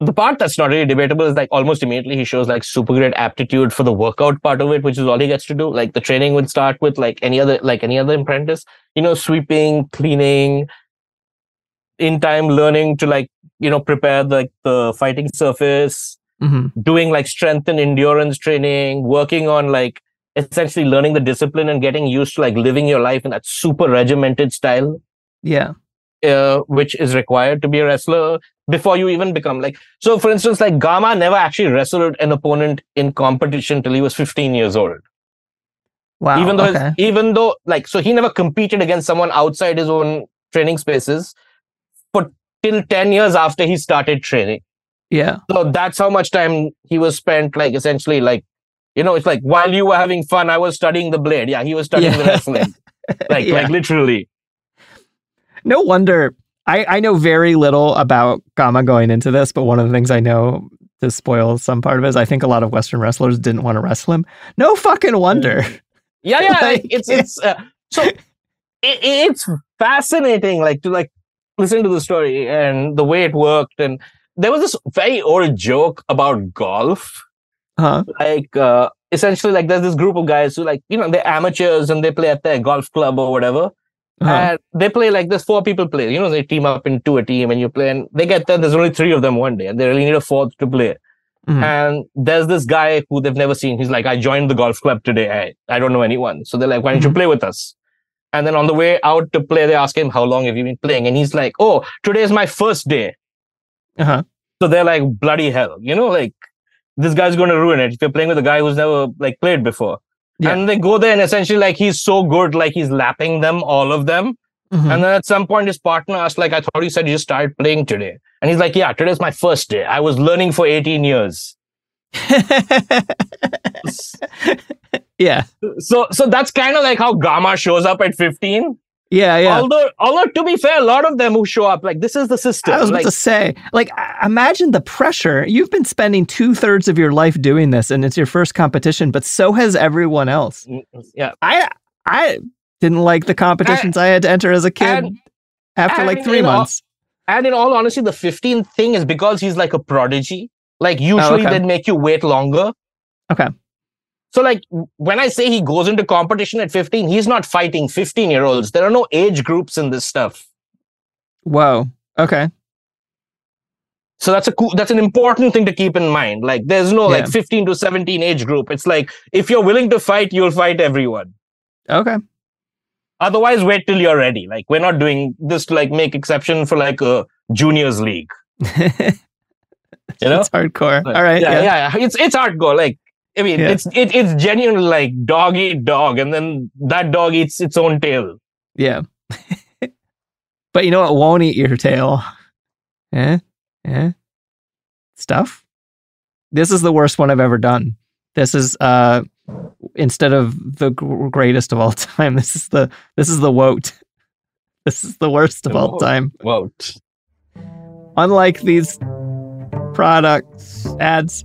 the part that's not really debatable is like almost immediately he shows like super great aptitude for the workout part of it, which is all he gets to do. Like the training would start with like any other like any other apprentice, you know, sweeping, cleaning, in time learning to like, you know, prepare like the fighting surface, hmm doing like strength and endurance training, working on like essentially learning the discipline and getting used to like living your life in that super regimented style Yeah. Uh, which is required to be a wrestler before you even become like so for instance like gama never actually wrestled an opponent in competition till he was 15 years old Wow. even though his- even though like so he never competed against someone outside his own training spaces for till 10 years after he started training yeah. so that's how much time he was spent like essentially like you know it's like while you were having fun i was studying the blade yeah he was studying the Yeah. wrestling <laughs> like Yeah. like literally No wonder. I, I know very little about Gama going into this, but one of the things I know to spoil some part of it is I think a lot of Western wrestlers didn't want to wrestle him. No fucking wonder. yeah yeah <laughs> Like- it's it's uh, so it, it's fascinating like to like listen to the story and the way it worked and there was this very old joke about golf Huh? like uh essentially like there's this group of guys who like you know they're amateurs and they play at their golf club or whatever Uh-huh. and they play like this four people play you know they team up into a team and you play and they get there there's only three of them one day and they really need a fourth to play Mhm. and there's this guy who they've never seen. He's like, I joined the golf club today. I, I don't know anyone. So they're like, why don't you Mhm. play with us? And then on the way out to play, they ask him, how long have you been playing? And he's like, oh, today is my first day. Uh-huh. So they're like, bloody hell, you know, like this guy's going to ruin it if you're playing with a guy who's never like played before. Yeah. And they go there and essentially like he's so good, like he's lapping them, all of them. Mhm. And then at some point, his partner asked, like, I thought you said you just started playing today. And he's like, yeah, today's my first day. I was learning for 18 years. <laughs> yeah. so so that's kind of like how Gama shows up at 15. Yeah, yeah. Although although to be fair, a lot of them who show up like this is the system. I was about like, to say, like, imagine the pressure. You've been spending two thirds of your life doing this, and it's your first competition, but so has everyone else. mm, yeah. I I didn't like the competitions I had to enter as a kid And- after like three in all- months. And in all honesty, the 15th thing is because he's like a prodigy. Like usually Oh, okay. they'd make you wait longer. Okay. So like when I say he goes into competition at 15, he's not fighting 15 year olds. There are no age groups in this stuff. Wow. Okay. So that's a cool, that's an important thing to keep in mind. Like there's no like 15 to 17 age group. It's like if you're willing to fight, you'll fight everyone. Okay. Otherwise, wait till you're ready. Like we're not doing this to like make exception for like a juniors league. <laughs> You know? It's hardcore. All right. yeah, Yeah. yeah, It's it's hardcore. Like I mean, Yeah. it's it, it's genuinely like dog eat dog, and then that dog eats its own tail. Yeah. <laughs> but you know what won't eat your tail? Eh? Eh? Stuff? This is the worst one I've ever done. This is uh instead of the gr- greatest of all <laughs> time, this is the this is the woat. <laughs> This is the worst of all woat. time. Well, Unlike these products ads.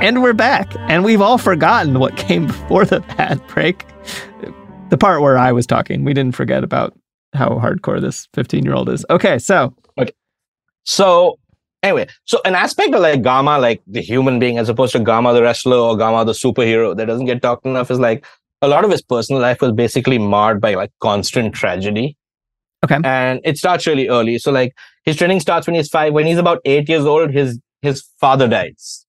And we're back, and we've all forgotten what came before the ad break. The part where I was talking, we didn't forget about how hardcore this 15 year old is. Okay, so. Okay. So, anyway, so an aspect of like Gama, like the human being, as opposed to Gama the wrestler or Gama the superhero that doesn't get talked enough, is like a lot of his personal life was basically marred by like constant tragedy. Okay. And it starts really early. So, like, his training starts when he's five. When he's about eight years old, his his father dies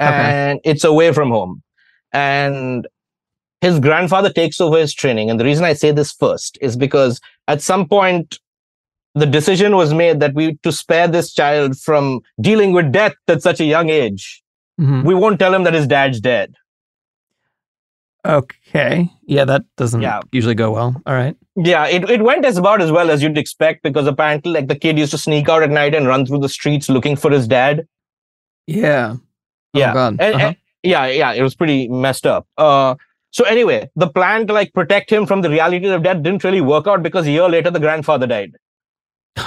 and okay. it's away from home. And his grandfather takes over his training. And the reason I say this first is because at some point, the decision was made that we to spare this child from dealing with death at such a young age, mm-hmm. we won't tell him that his dad's dead. Okay. Yeah, that doesn't yeah. usually go well. All right. Yeah, it, it went as about as well as you'd expect because apparently like the kid used to sneak out at night and run through the streets looking for his dad. Yeah. Yeah. Oh, and, uh-huh. and, yeah, yeah, it was pretty messed up. Uh, so anyway, the plan to like protect him from the reality of death didn't really work out because a year later the grandfather died.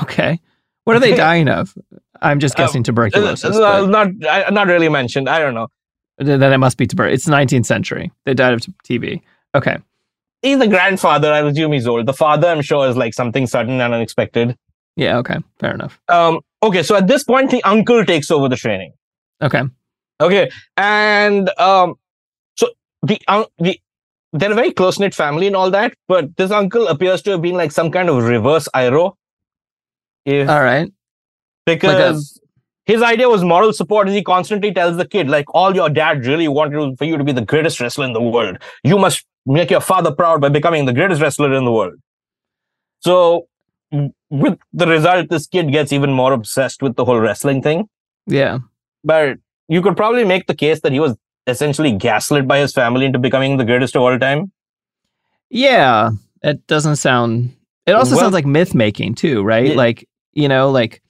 Okay. What are they <laughs> dying of? I'm just guessing um, tuberculosis. Uh, not uh, not really mentioned. I don't know. Then it must be tuberculosis. It's 19th century. They died of TB. Okay. He's the grandfather. I assume he's old. The father, I'm sure, is like something sudden and unexpected. Yeah. Okay. Fair enough. Um. Okay. So at this point, the uncle takes over the training. Okay. Okay, and um, so the uh, the they're a very close knit family and all that, but this uncle appears to have been like some kind of reverse Iroh. If, all right, because like a... his idea was moral support. And he constantly tells the kid like, "All your dad really wanted for you to be the greatest wrestler in the world. You must make your father proud by becoming the greatest wrestler in the world." So, with the result, this kid gets even more obsessed with the whole wrestling thing. Yeah, but you could probably make the case that he was essentially gaslit by his family into becoming the greatest of all time. Yeah, it doesn't sound. It also well, sounds like myth making too, right? Yeah. Like you know, like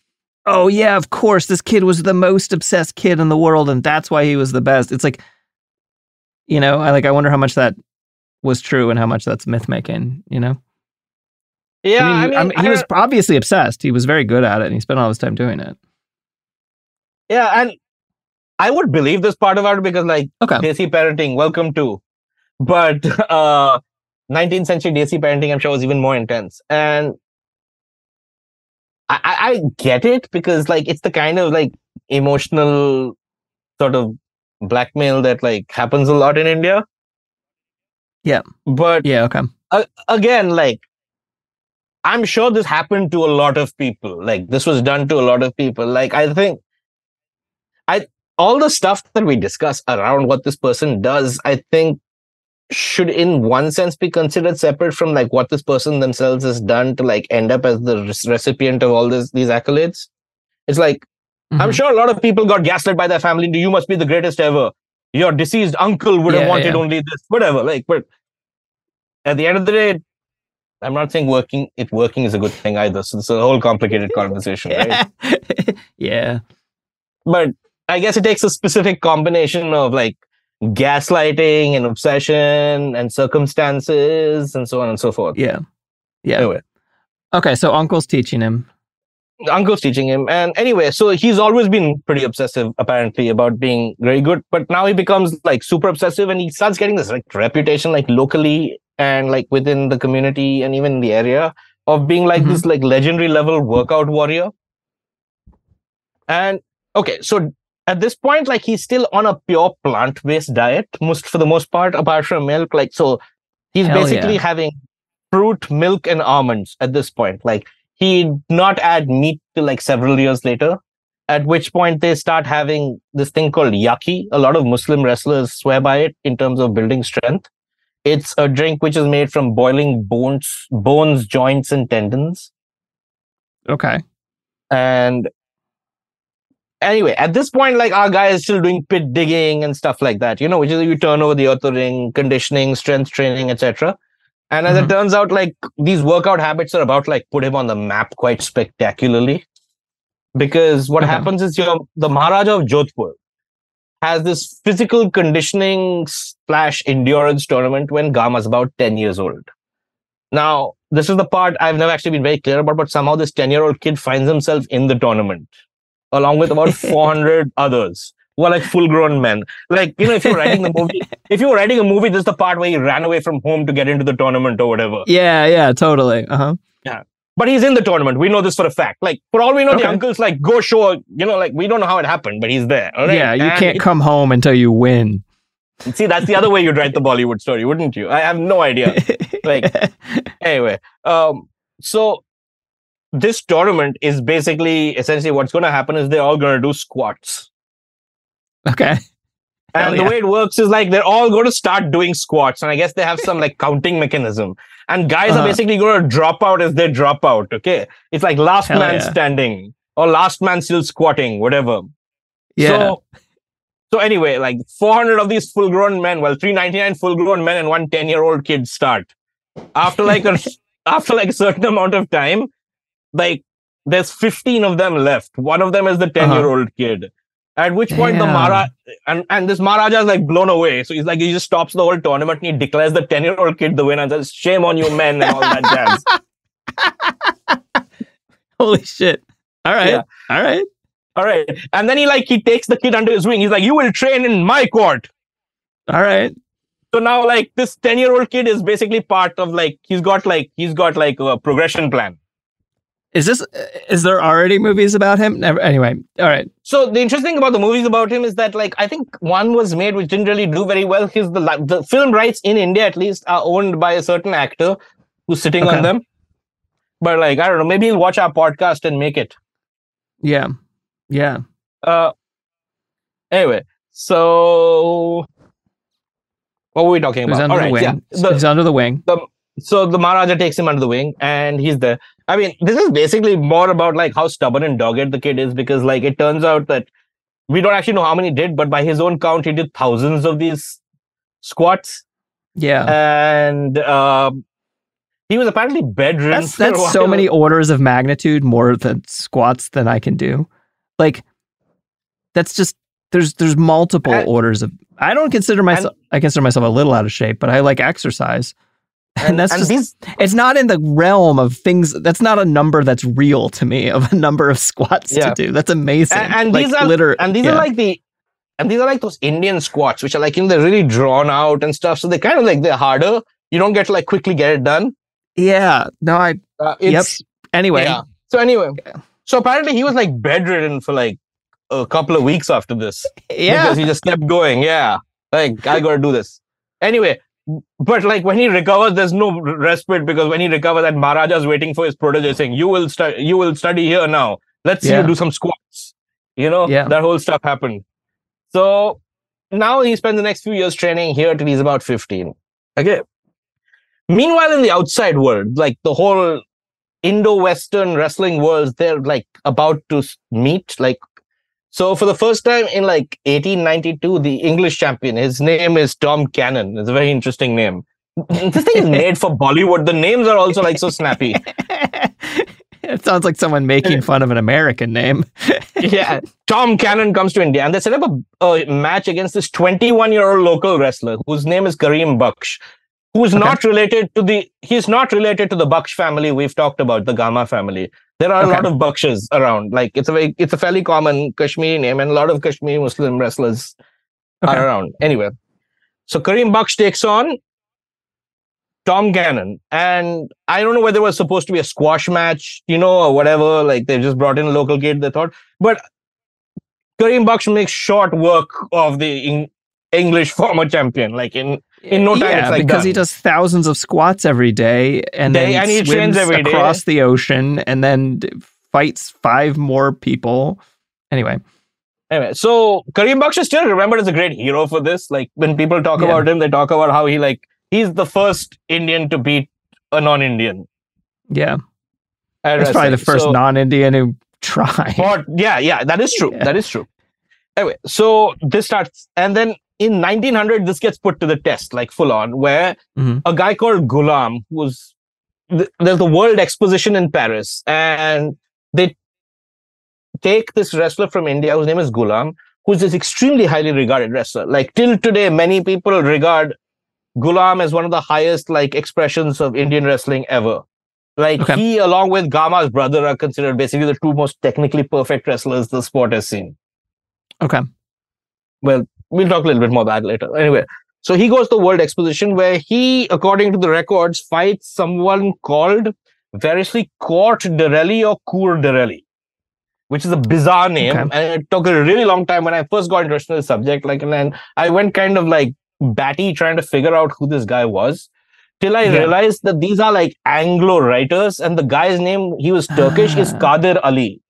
oh yeah, of course, this kid was the most obsessed kid in the world, and that's why he was the best. It's like, you know, I like. I wonder how much that was true and how much that's myth making. You know. Yeah, I mean, I mean, I he was obviously obsessed. He was very good at it, and he spent all his time doing it. Yeah, and I would believe this part of it because like okay. Desi parenting, welcome to. But <laughs> uh 19th century Desi parenting, I'm sure was even more intense. And I, I get it because like it's the kind of like emotional sort of blackmail that like happens a lot in India. Yeah. But yeah, okay. Uh, again, like I'm sure this happened to a lot of people. Like this was done to a lot of people. Like I think I all the stuff that we discuss around what this person does, I think should in one sense be considered separate from like what this person themselves has done to like end up as the recipient of all this these accolades. It's like mm-hmm. I'm sure a lot of people got gaslit by their family. You must be the greatest ever. Your deceased uncle would yeah, have wanted yeah. only this, whatever. Like, but at the end of the day, I'm not saying working it working is a good thing either. So it's a whole complicated <laughs> conversation, right? <laughs> yeah. but I guess it takes a specific combination of like gaslighting and obsession and circumstances and so on and so forth. Yeah. Yeah. Anyway, Okay, so uncle's teaching him. uncle's teaching him, and anyway, so he's always been pretty obsessive apparently about being very good, but now he becomes like super obsessive, and he starts getting this like reputation like locally and like within the community and even in the area of being like mm-hmm. this like legendary level workout warrior. And okay, so at this point, like he's still on a pure plant-based diet, most for the most part, apart from milk. Like so, he's Hell basically yeah. having fruit, milk, and almonds at this point. Like he did not add meat till like several years later. At which point they start having this thing called yakhni. A lot of Muslim wrestlers swear by it in terms of building strength. It's a drink which is made from boiling bones, bones, joints, and tendons. Okay. And anyway, at this point, like our guy is still doing pit digging and stuff like that, you know, which is you turn over the earth ring, conditioning, strength training, etc. And as it mm-hmm. turns out, like these workout habits are about like put him on the map quite spectacularly. Because what mm-hmm. happens is your the Maharaja of Jodhpur has this physical conditioning slash endurance tournament when Gama's about 10 years old. Now, this is the part I've never actually been very clear about, but somehow this 10 year old kid finds himself in the tournament along with about <laughs> 400 others who are like full grown men. Like, you know, if you're writing the <laughs> movie, if you were writing a movie, this is the part where he ran away from home to get into the tournament or whatever. Yeah, yeah, totally. Uh huh. Yeah. But he's in the tournament. We know this for a fact. Like, for all we know, Okay. the uncle's like, go show, you know, like, we don't know how it happened, but he's there. all right? Yeah, you And can't it- come home until you win. See, that's the other way you'd write the Bollywood story, wouldn't you? I have no idea. <laughs> like, anyway, um, so this tournament is basically essentially what's going to happen is they're all going to do squats. Okay. And Hell the yeah. way it works is like they're all going to start doing squats, and I guess they have some like counting mechanism. And guys Uh-huh. are basically going to drop out as they drop out. Okay, it's like last Hell man yeah. standing or last man still squatting, whatever. Yeah. So, so anyway, like 400 of these full-grown men, well, 399 full-grown men and one 10-year-old kid start. After like a <laughs> after like a certain amount of time, like there's 15 of them left. One of them is the uh-huh. 10-year-old kid. At which point the Mara and, and this Maharaja is like blown away. So he's like he just stops the whole tournament and he declares the 10-year-old kid the winner and says, Shame on you men and all that jazz. <laughs> Holy shit. All right. Yeah. All right. All right. And then he like he takes the kid under his wing. He's like, You will train in my court. All right. So now like this 10 year old kid is basically part of like he's got like he's got like a progression plan. Is this is there already movies about him? Never, anyway, all right. So the interesting about the movies about him is that like I think one was made which didn't really do very well. His the the film rights in India at least are owned by a certain actor who's sitting Okay. on them. But like I don't know, maybe he'll watch our podcast and make it. Yeah. Yeah. Uh anyway, so what were we talking He's about? under All the right, wing. yeah. The- He's under the wing. the so the Maharaja takes him under the wing and he's there. I mean, this is basically more about like how stubborn and dogged the kid is because like it turns out that we don't actually know how many did, but by his own count, he did thousands of these squats. Yeah. And um he was apparently bedridden. That's that's so many orders of magnitude more than squats than I can do. Like that's just there's there's multiple And- orders of I don't consider myself I consider myself a little out of shape, but I like exercise. And, And- that's and just these- it's not in the realm of things that's not a number that's real to me of a number of squats Yeah. to do. That's amazing. And, and Like, these are liter- and these yeah. are like the and these are like those Indian squats, which are like you know they're really drawn out and stuff. So they're kind of like they're harder. You don't get to like quickly get it done. Yeah. No, I Uh, Yep. anyway. Yeah. So anyway, so apparently he was like bedridden for like a couple of weeks after this. <laughs> Yeah. Because he just kept going. Yeah. Like I gotta do this. Anyway, but like when he recovers, there's no respite because when he recovers, that Maharaja's waiting for his protege saying, You will study you will study here now. Let's see Yeah. you do some squats. You know, Yeah. that whole stuff happened. So now he spends the next few years training here till he's about 15. Okay. Meanwhile, in the outside world, like the whole Indo-Western wrestling world, they're like about to meet. Like, so for the first time in like 1892, the English champion, his name is Tom Cannon. It's a very interesting name. this thing is made for Bollywood. The names are also like so snappy. <laughs> it sounds like someone making fun of an American name. <laughs> yeah, Tom Cannon comes to India and they set up a, a match against this 21 year old local wrestler whose name is Kareem Baksh, who's okay. not related to the he's not related to the Baksh family we've talked about, the Gama family. There are okay. a lot of Bakshes around. Like it's a very, it's a fairly common Kashmiri name, and a lot of Kashmiri Muslim wrestlers okay. are around. Anyway, so Kareem Baksh takes on Tom Cannon, And I don't know whether it was supposed to be a squash match, you know, or whatever. Like they just brought in a local kid, they thought. But Kareem Baksh makes short work of the English former champion. Like in in no time, yeah, like because done. he does thousands of squats every day, and day, then and he swims every across day. the ocean, and then fights five more people. Anyway. Anyway, so Kareem Baksh is still remembered as a great hero for this. Like when people talk Yeah. about him, they talk about how he like he's the first Indian to beat a non-Indian. Yeah. That's probably the first So- non-Indian who tried. But yeah, yeah, that is true. <laughs> Yeah. That is true. Anyway, so this starts, and then in 1900, this gets put to the test, like full on, where Mhm. a guy called Ghulam, was th- there's the World Exposition in Paris, and they take this wrestler from India whose name is Ghulam, who's this extremely highly regarded wrestler. Like till today, many people regard Ghulam as one of the highest like expressions of Indian wrestling ever. Like Okay. he, along with Gama's brother, are considered basically the two most technically perfect wrestlers the sport has seen. Okay. Well, we'll talk a little bit more about that later. Anyway, so he goes to the World Exposition where he, according to the records, fights someone called variously Court Dereli or Cour Dereli, which is a bizarre name. Okay. And it took a really long time when I first got interested in the subject. Like, and then I went kind of like batty trying to figure out who this guy was. Till I Yeah. realized that these are like Anglo writers, and the guy's name, he was Turkish, is Ah. Kadir Ali.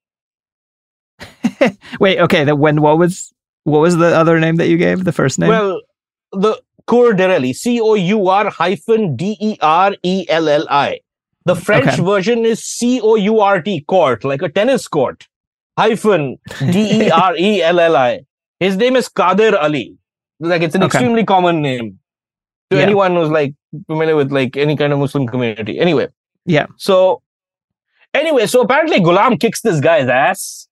<laughs> Wait, okay. That when what was what was the other name that you gave? The first name? Well, the Cour Dereli, C O U R hyphen D E R E L L I. The French Okay. version is C O U R T, court, like a tennis court, hyphen <laughs> D E R E L L I. His name is Kadir Ali. Like it's an Okay. extremely common name to Yeah. anyone who's like familiar with like any kind of Muslim community. Anyway, yeah. so anyway, so apparently Ghulam kicks this guy's ass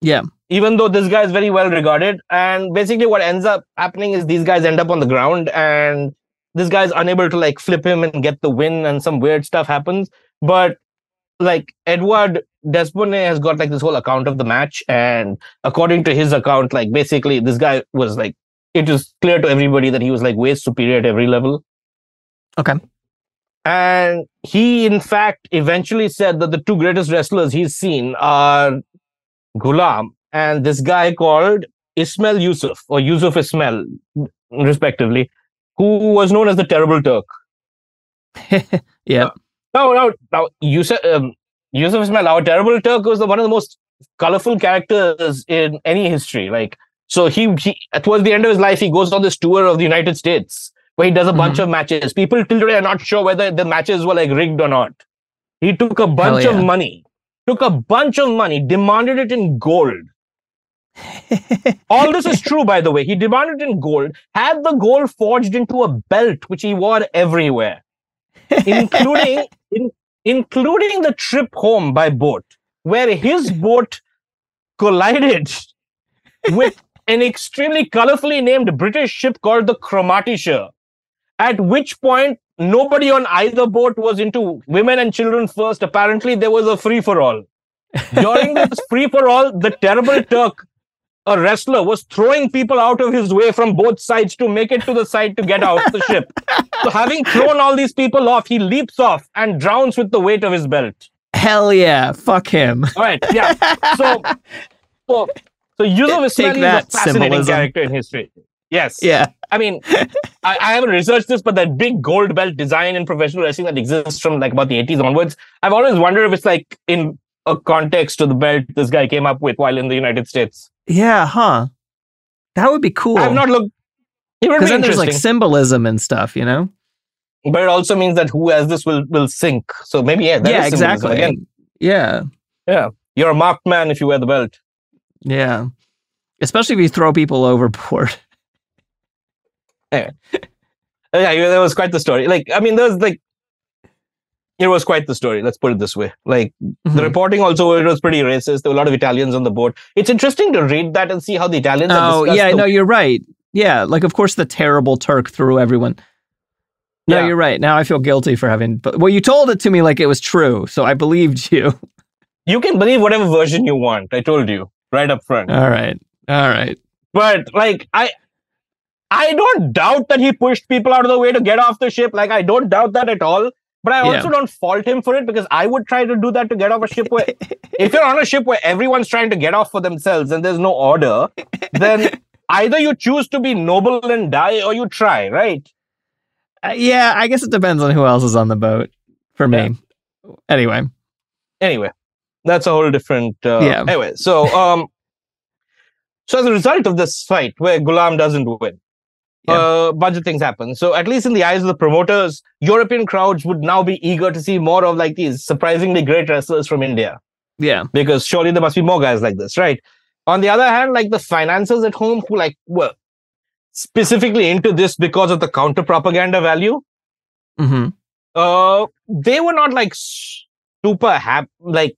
Yeah. Even though this guy is very well regarded. And basically, what ends up happening is these guys end up on the ground, and this guy's unable to like flip him and get the win, and some weird stuff happens. But like Edward Desbonnet has got like this whole account of the match, and according to his account, like basically this guy was like it was clear to everybody that he was like way superior at every level. Okay. And he, in fact, eventually said that the two greatest wrestlers he's seen are Ghulam and this guy called Ismail Yusuf or Yusuf Ismail, respectively, who was known as the Terrible Turk. <laughs> yeah. Now, now, now, Yusuf, um, Yusuf Ismail, our Terrible Turk was the, one of the most colorful characters in any history. Like, so he, he, towards the end of his life, he goes on this tour of the United States where he does a bunch of matches. People till today are not sure whether the matches were like rigged or not. He took a bunch yeah. of money, took a bunch of money, demanded it in gold. All this is true, by the way. He demanded in gold, had the gold forged into a belt, which he wore everywhere, including <laughs> in, including the trip home by boat, where his boat collided with an extremely colorfully named British ship called the Cromartyshire. At which point, nobody on either boat was into women and children first. Apparently, there was a free for all. During this <laughs> free for all, the terrible Turk, a wrestler, was throwing people out of his way from both sides to make it to the side to get out of the ship. So, having thrown all these people off, he leaps off and drowns with the weight of his belt. Hell yeah. Fuck him. All right, yeah. So, so, so Yusuf Take Ismail that, is a fascinating symbolism. character in history. Yes. Yeah. I mean, I, I haven't researched this, but that big gold belt design in professional wrestling that exists from like about the 80s onwards, I've always wondered if it's like in a context to the belt this guy came up with while in the United States. Yeah, huh? That would be cool. I've not looked. It would Because be then there's like symbolism and stuff, you know? but it also means that who has this will will sink. So maybe yeah, that yeah, is exactly. Again, Yeah. yeah, you're a marked man if you wear the belt. Yeah. Especially if you throw people overboard. <laughs> Yeah, yeah, that was quite the story. Like, I mean, there's like, it was quite the story. Let's put it this way. Like Mhm. the reporting also it was pretty racist. There were a lot of Italians on the boat. It's interesting to read that and see how the Italians. Oh, yeah, the- no, you're right. Yeah, like of course the terrible Turk threw everyone. No, Yeah. you're right. Now I feel guilty for having. But well, you told it to me like it was true, so I believed you. <laughs> you can believe whatever version you want. I told you right up front. All right, all right. but like I, I don't doubt that he pushed people out of the way to get off the ship. Like I don't doubt that at all. But I Yeah. also don't fault him for it because I would try to do that to get off a ship where, <laughs> if you're on a ship where everyone's trying to get off for themselves and there's no order, then <laughs> either you choose to be noble and die or you try, right? Uh, yeah, I guess it depends on who else is on the boat. For me, anyway. Anyway, that's a whole different. Uh, Yeah. Anyway, so um, <laughs> so as a result of this fight where Gulam doesn't win, a bunch of things happen. So at least in the eyes of the promoters, European crowds would now be eager to see more of like these surprisingly great wrestlers from India Yeah, because surely there must be more guys like this, right? On the other hand, like the financiers at home who like were specifically into this because of the counter propaganda value, mm-hmm. uh, they were not like super happy, like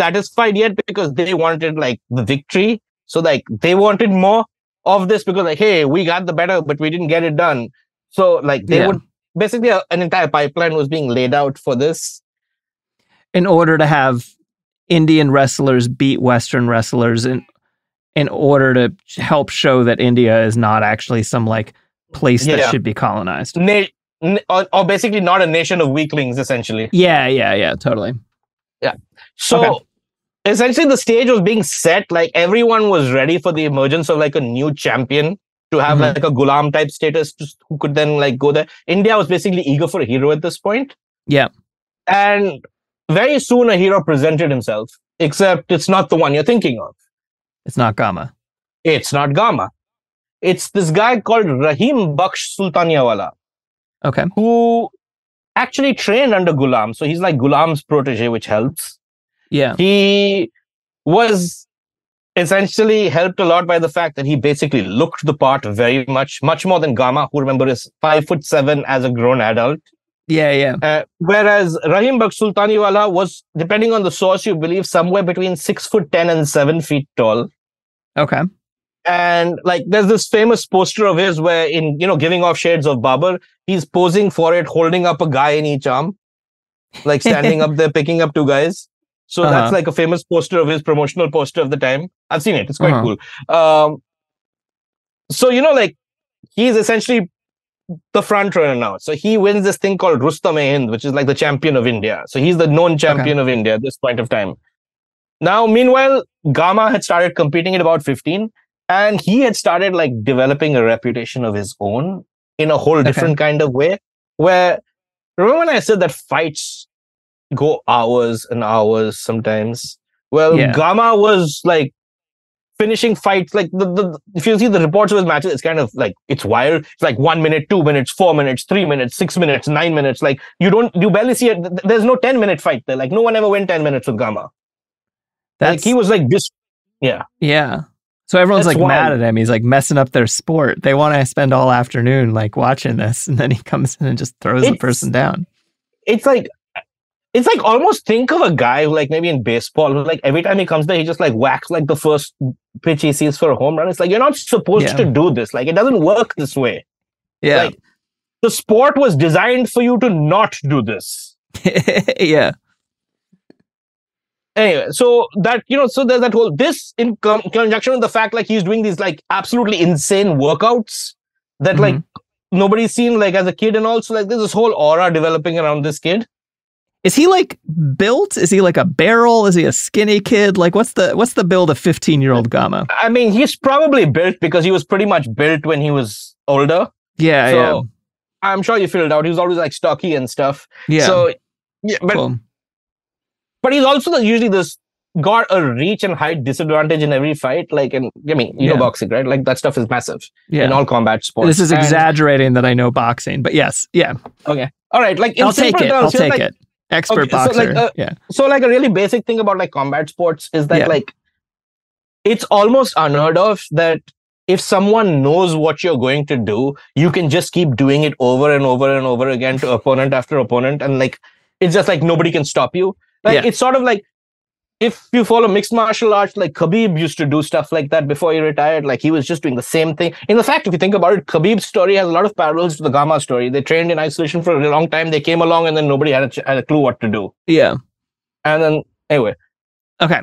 satisfied yet because they wanted like the victory. So like they wanted more of this because like, hey, we got the better, but we didn't get it done. So like they Yeah. would basically a- an entire pipeline was being laid out for this. in order to have Indian wrestlers beat Western wrestlers in in order to help show that India is not actually some like place that should be colonized. Na- or, or basically not a nation of weaklings, essentially. Yeah, yeah, yeah, totally. Yeah so Okay. Essentially, the stage was being set. Like everyone was ready for the emergence of like a new champion to have Mhm. like a Gulam type status to, who could then like go there. India was basically eager for a hero at this point. Yeah. And very soon a hero presented himself, except it's not the one you're thinking of. It's not Gama. It's not Gama. It's this guy called Rahim Baksh Sultaniwala, Okay. who actually trained under Gulam. So he's like Gulam's protege, which helps. Yeah. he was essentially helped a lot by the fact that he basically looked the part very much, much more than Gama, who remember is five foot seven as a grown adult. Yeah, yeah. Uh, whereas Rahim Baksh Sultaniwala was, depending on the source, you believe somewhere between six foot ten and seven feet tall. Okay. And like, there's this famous poster of his where, in you know, giving off shades of Babur, he's posing for it, holding up a guy in each arm, like standing <laughs> up there, picking up two guys. So Uh-huh. that's like a famous poster of his promotional poster of the time. I've seen it. It's quite Uh-huh. cool. Um, so you know, like he's essentially the front runner now. So he wins this thing called Rustam Hind, which is like the champion of India. So he's the known champion of India at this point of time. Now, meanwhile, Gama had started competing at about 15, and he had started like developing a reputation of his own in a whole different kind of way. Where remember when I said that fights go hours and hours sometimes? Well, Yeah. Gama was like finishing fights like the, the if you see the reports of his matches, it's kind of like it's wild. It's like one minute, two minutes, four minutes, three minutes, six minutes, nine minutes. Like you don't you barely see it. There's no 10 minute fight there. Like no one ever went 10 minutes with Gama. That's like he was like this. Yeah. Yeah. So everyone's That's like mad at him. He's like messing up their sport. They want to spend all afternoon like watching this, and then he comes in and just throws the It's- person down. It's like it's like almost think of a guy who like maybe in baseball who like every time he comes there he just like whacks like the first pitch he sees for a home run. It's like you're not supposed Yeah. to do this. Like it doesn't work this way. Yeah. Like the sport was designed for you to not do this. <laughs> yeah. anyway so that you know so there's that whole this in con- conjunction with the fact like he's doing these like absolutely insane workouts that like mm-hmm. nobody's seen like as a kid and also like there's this whole aura developing around this kid Is he like built? Is he like a barrel? Is he a skinny kid? Like what's the what's the build of 15 year old Gama? i mean he's probably built because he was pretty much built when he was older Yeah, so yeah. i'm sure you filled out he was always like stocky and stuff Yeah. so yeah but Cool. but he's also usually this got a reach and height disadvantage in every fight like in i mean you know boxing right like that stuff is massive Yeah. in all combat sports This is And- exaggerating that I know boxing, but yes, yeah. Okay. All right. Like in I'll take it. terms, I'll take like- it. Expert Okay, so, like, boxer. uh, yeah. So like a really basic thing about like combat sports is that Yeah. like it's almost unheard of that if someone knows what you're going to do, you can just keep doing it over and over and over again to opponent after opponent. And like it's just like nobody can stop you. Like Yeah. it's sort of like if you follow mixed martial arts, like Khabib used to do stuff like that before he retired. Like he was just doing the same thing. In the fact, if you think about it, Khabib's story has a lot of parallels to the Gama story. They trained in isolation for a long time. They came along, and then nobody had a, ch- had a clue what to do. Yeah. And then anyway, Okay.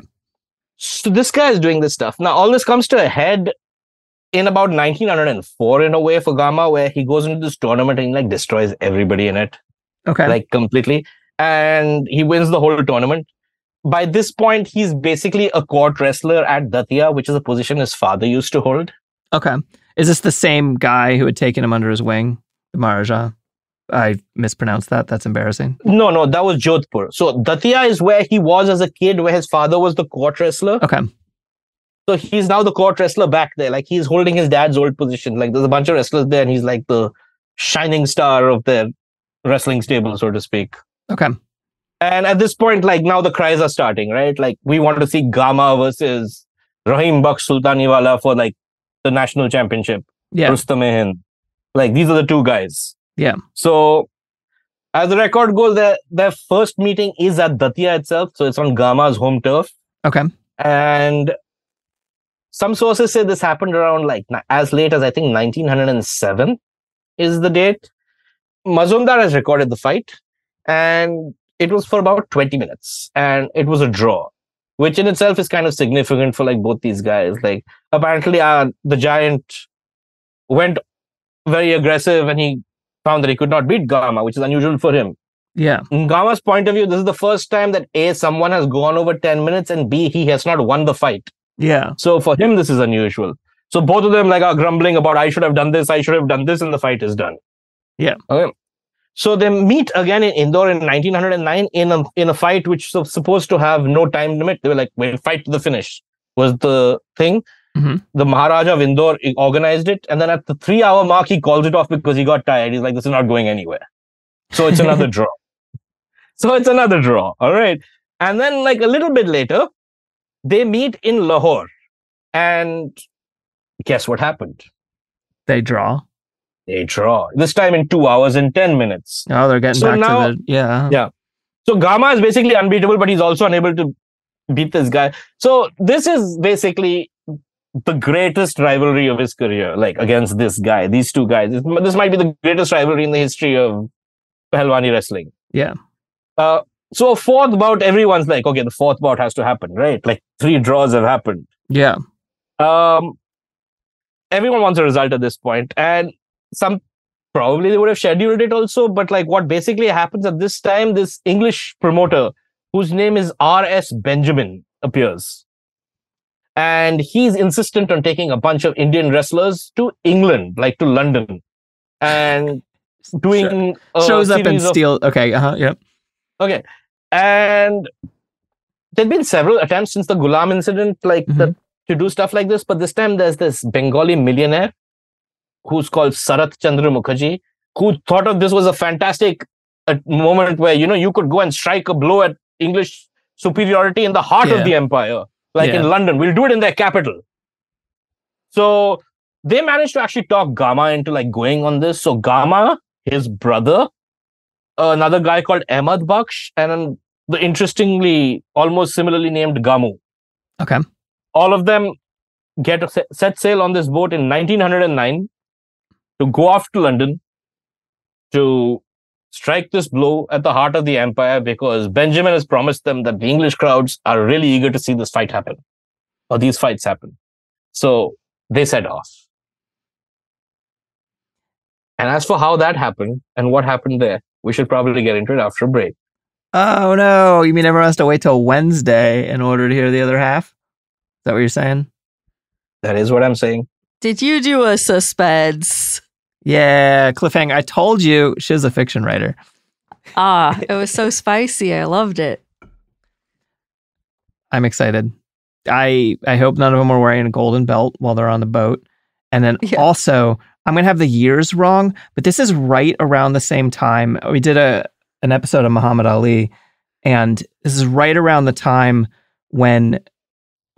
so this guy is doing this stuff. Now all this comes to a head in about 1904 in a way for Gama, where he goes into this tournament and he like destroys everybody in it Okay. like completely and he wins the whole tournament by this point he's basically a court wrestler at datia which is a position his father used to hold okay. Is this the same guy who had taken him under his wing, the Maharaja? I mispronounced that. That's embarrassing. no no that was jodhpur so datia is where he was as a kid where his father was the court wrestler Okay. so he's now the court wrestler back there like he's holding his dad's old position like there's a bunch of wrestlers there and he's like the shining star of their wrestling stable so to speak Okay. And at this point, like now the cries are starting, right? Like we want to see Gama versus Rahim Baksh Sultaniwala for like the national championship. Yeah. Rustam Hind. Like these are the two guys. Yeah. So as the record goes, their their first meeting is at Datia itself. So it's on Gama's home turf. Okay. And some sources say this happened around like as late as I think 1907 is the date. Mazumdar has recorded the fight and it was for about 20 minutes and it was a draw, which in itself is kind of significant for like both these guys. Like apparently uh, the giant went very aggressive and he found that he could not beat Gama, which is unusual for him. Yeah. In Gama's point of view, this is the first time that A, someone has gone over 10 minutes and B, he has not won the fight. Yeah. So for him, this is unusual. So both of them like are grumbling about I should have done this, I should have done this, and the fight is done. Yeah. Okay. So they meet again in Indore in 1909 in a in a fight which was supposed to have no time limit. They were like, "We'll fight to the finish." Was the thing. Mhm. The Maharaja of Indore organized it, and then at the three hour mark, he calls it off because he got tired. He's like, "This is not going anywhere." So it's another <laughs> draw. So it's another draw. All right. And then like a little bit later, they meet in Lahore, and guess what happened? They draw. They draw. This time in two hours and 10 minutes. Oh, they're getting So back now- to the yeah. Yeah. So Gama is basically unbeatable, but he's also unable to beat this guy. So this is basically the greatest rivalry of his career, like against this guy, these two guys. This, this might be the greatest rivalry in the history of Pehlwani wrestling. Yeah. Uh, so a fourth bout, everyone's like, okay, the fourth bout has to happen, right? Like three draws have happened. Yeah. Um, everyone wants a result at this point, and some probably they would have scheduled it also. But like, what basically happens at this time, this English promoter whose name is R.S. Benjamin appears, and he's insistent on taking a bunch of Indian wrestlers to England, like to London, and <laughs> doing a Shows up and series of- Okay. Uh-huh. Yep. Okay. And there'd been several attempts since the Gulam incident, like the, to do stuff like this. But this time there's this Bengali millionaire who's called Sarath Chandra Mukherjee, who thought of this was a fantastic uh, moment where, you know, you could go and strike a blow at English superiority in the heart Yeah. of the empire, like Yeah. in London. We'll do it in their capital. So they managed to actually talk Gama into like going on this. So Gama, his brother, another guy called Ahmad Baksh, and then the interestingly, almost similarly named Gamu. Okay. All of them get set sail on this boat in 1909 to go off to London to strike this blow at the heart of the empire because Benjamin has promised them that the English crowds are really eager to see this fight happen or these fights happen. So they set off. And as for how that happened and what happened there, we should probably get into it after a break. Oh no! You mean everyone has to wait till Wednesday in order to hear the other half? Is that what you're saying? That is what I'm saying. Did you do a suspense? Yeah, cliffhanger. I told you she's a fiction writer. Ah, it was so spicy. I loved it. I'm excited. I I hope none of them are wearing a golden belt while they're on the boat. And then Yeah. also, I'm gonna have the years wrong, but this is right around the same time we did a an episode of Muhammad Ali, and this is right around the time when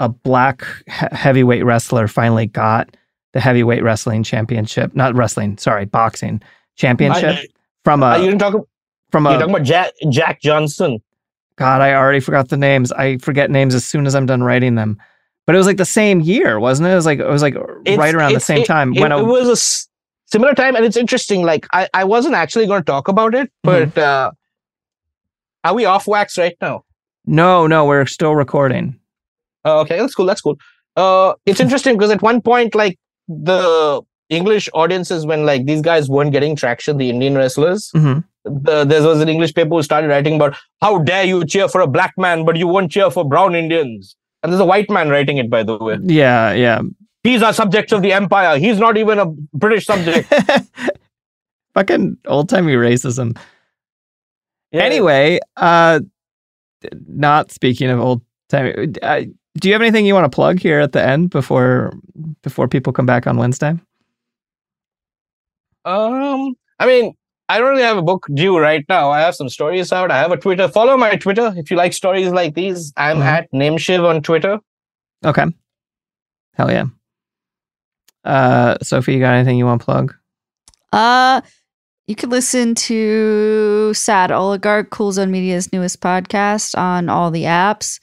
a black he- heavyweight wrestler finally got the heavyweight wrestling championship. Not wrestling, sorry, boxing championship I- from Uh, you didn't talk. From You're a talking about Jack Jack Johnson. God, I already forgot the names. I forget names as soon as I'm done writing them. But it was like the same year, wasn't it? It was like it was like It's- right around the same it- time It, when it was a s- similar time, and it's interesting. Like I, I wasn't actually going to talk about it, Mm-hmm. but uh, are we off wax right now? No, no, we're still recording. Oh, okay, that's cool. That's cool. Uh, it's interesting because at one point, like the English audiences, when like these guys weren't getting traction, the Indian wrestlers, hmm the, there was an English paper who started writing about how dare you cheer for a black man, but you won't cheer for brown Indians. And there's a white man writing it, by the way. Yeah, yeah. He's a subject of the empire. He's not even a British subject. <laughs> Fucking old timey racism. Yeah. Anyway, uh, not speaking of old time. Do you have anything you want to plug here at the end before before people come back on Wednesday? Um, I mean, I don't really have a book due right now. I have some stories out. I have a Twitter. Follow my Twitter if you like stories like these. I'm Mhm. at Nameshiv on Twitter. Okay. Hell yeah. Uh, Sophie, you got anything you want to plug? Uh, you can listen to Sad Oligarch, Cool Zone Media's newest podcast on all the apps.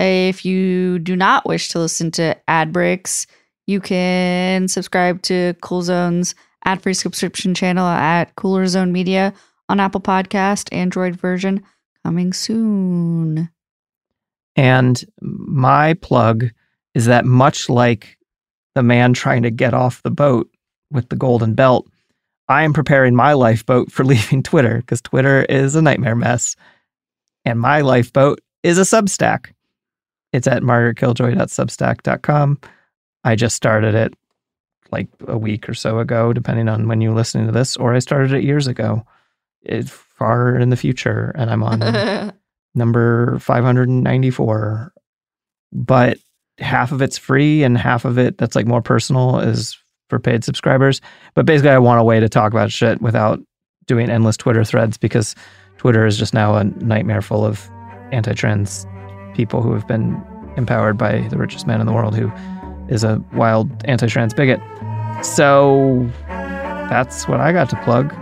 If you do not wish to listen to ad breaks, you can subscribe to Cool Zone's ad free subscription channel at Cooler Zone Media on Apple Podcast, Android version coming soon. And my plug is that much like the man trying to get off the boat with the golden belt, I am preparing my lifeboat for <laughs> leaving Twitter because Twitter is a nightmare mess. And my lifeboat is a Substack. It's at margaretkilljoy.substack.com. I just started it like a week or so ago, depending on when you're listening to this, or I started it years ago. It's far in the future, and I'm on <laughs> number 594 but half of it's free and half of it that's like more personal is for paid subscribers but basically i want a way to talk about shit without doing endless twitter threads because twitter is just now a nightmare full of anti-trans people who have been empowered by the richest man in the world who is a wild anti-trans bigot so that's what i got to plug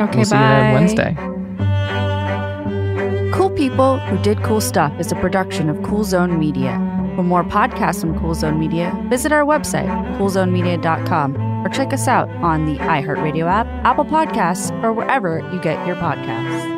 Okay, we'll see bye. on wednesday Cool People Who Did Cool Stuff is a production of Cool Zone Media. For more podcasts from Cool Zone Media, visit our website, coolzonemedia.com, or check us out on the iHeartRadio app, Apple Podcasts, or wherever you get your podcasts.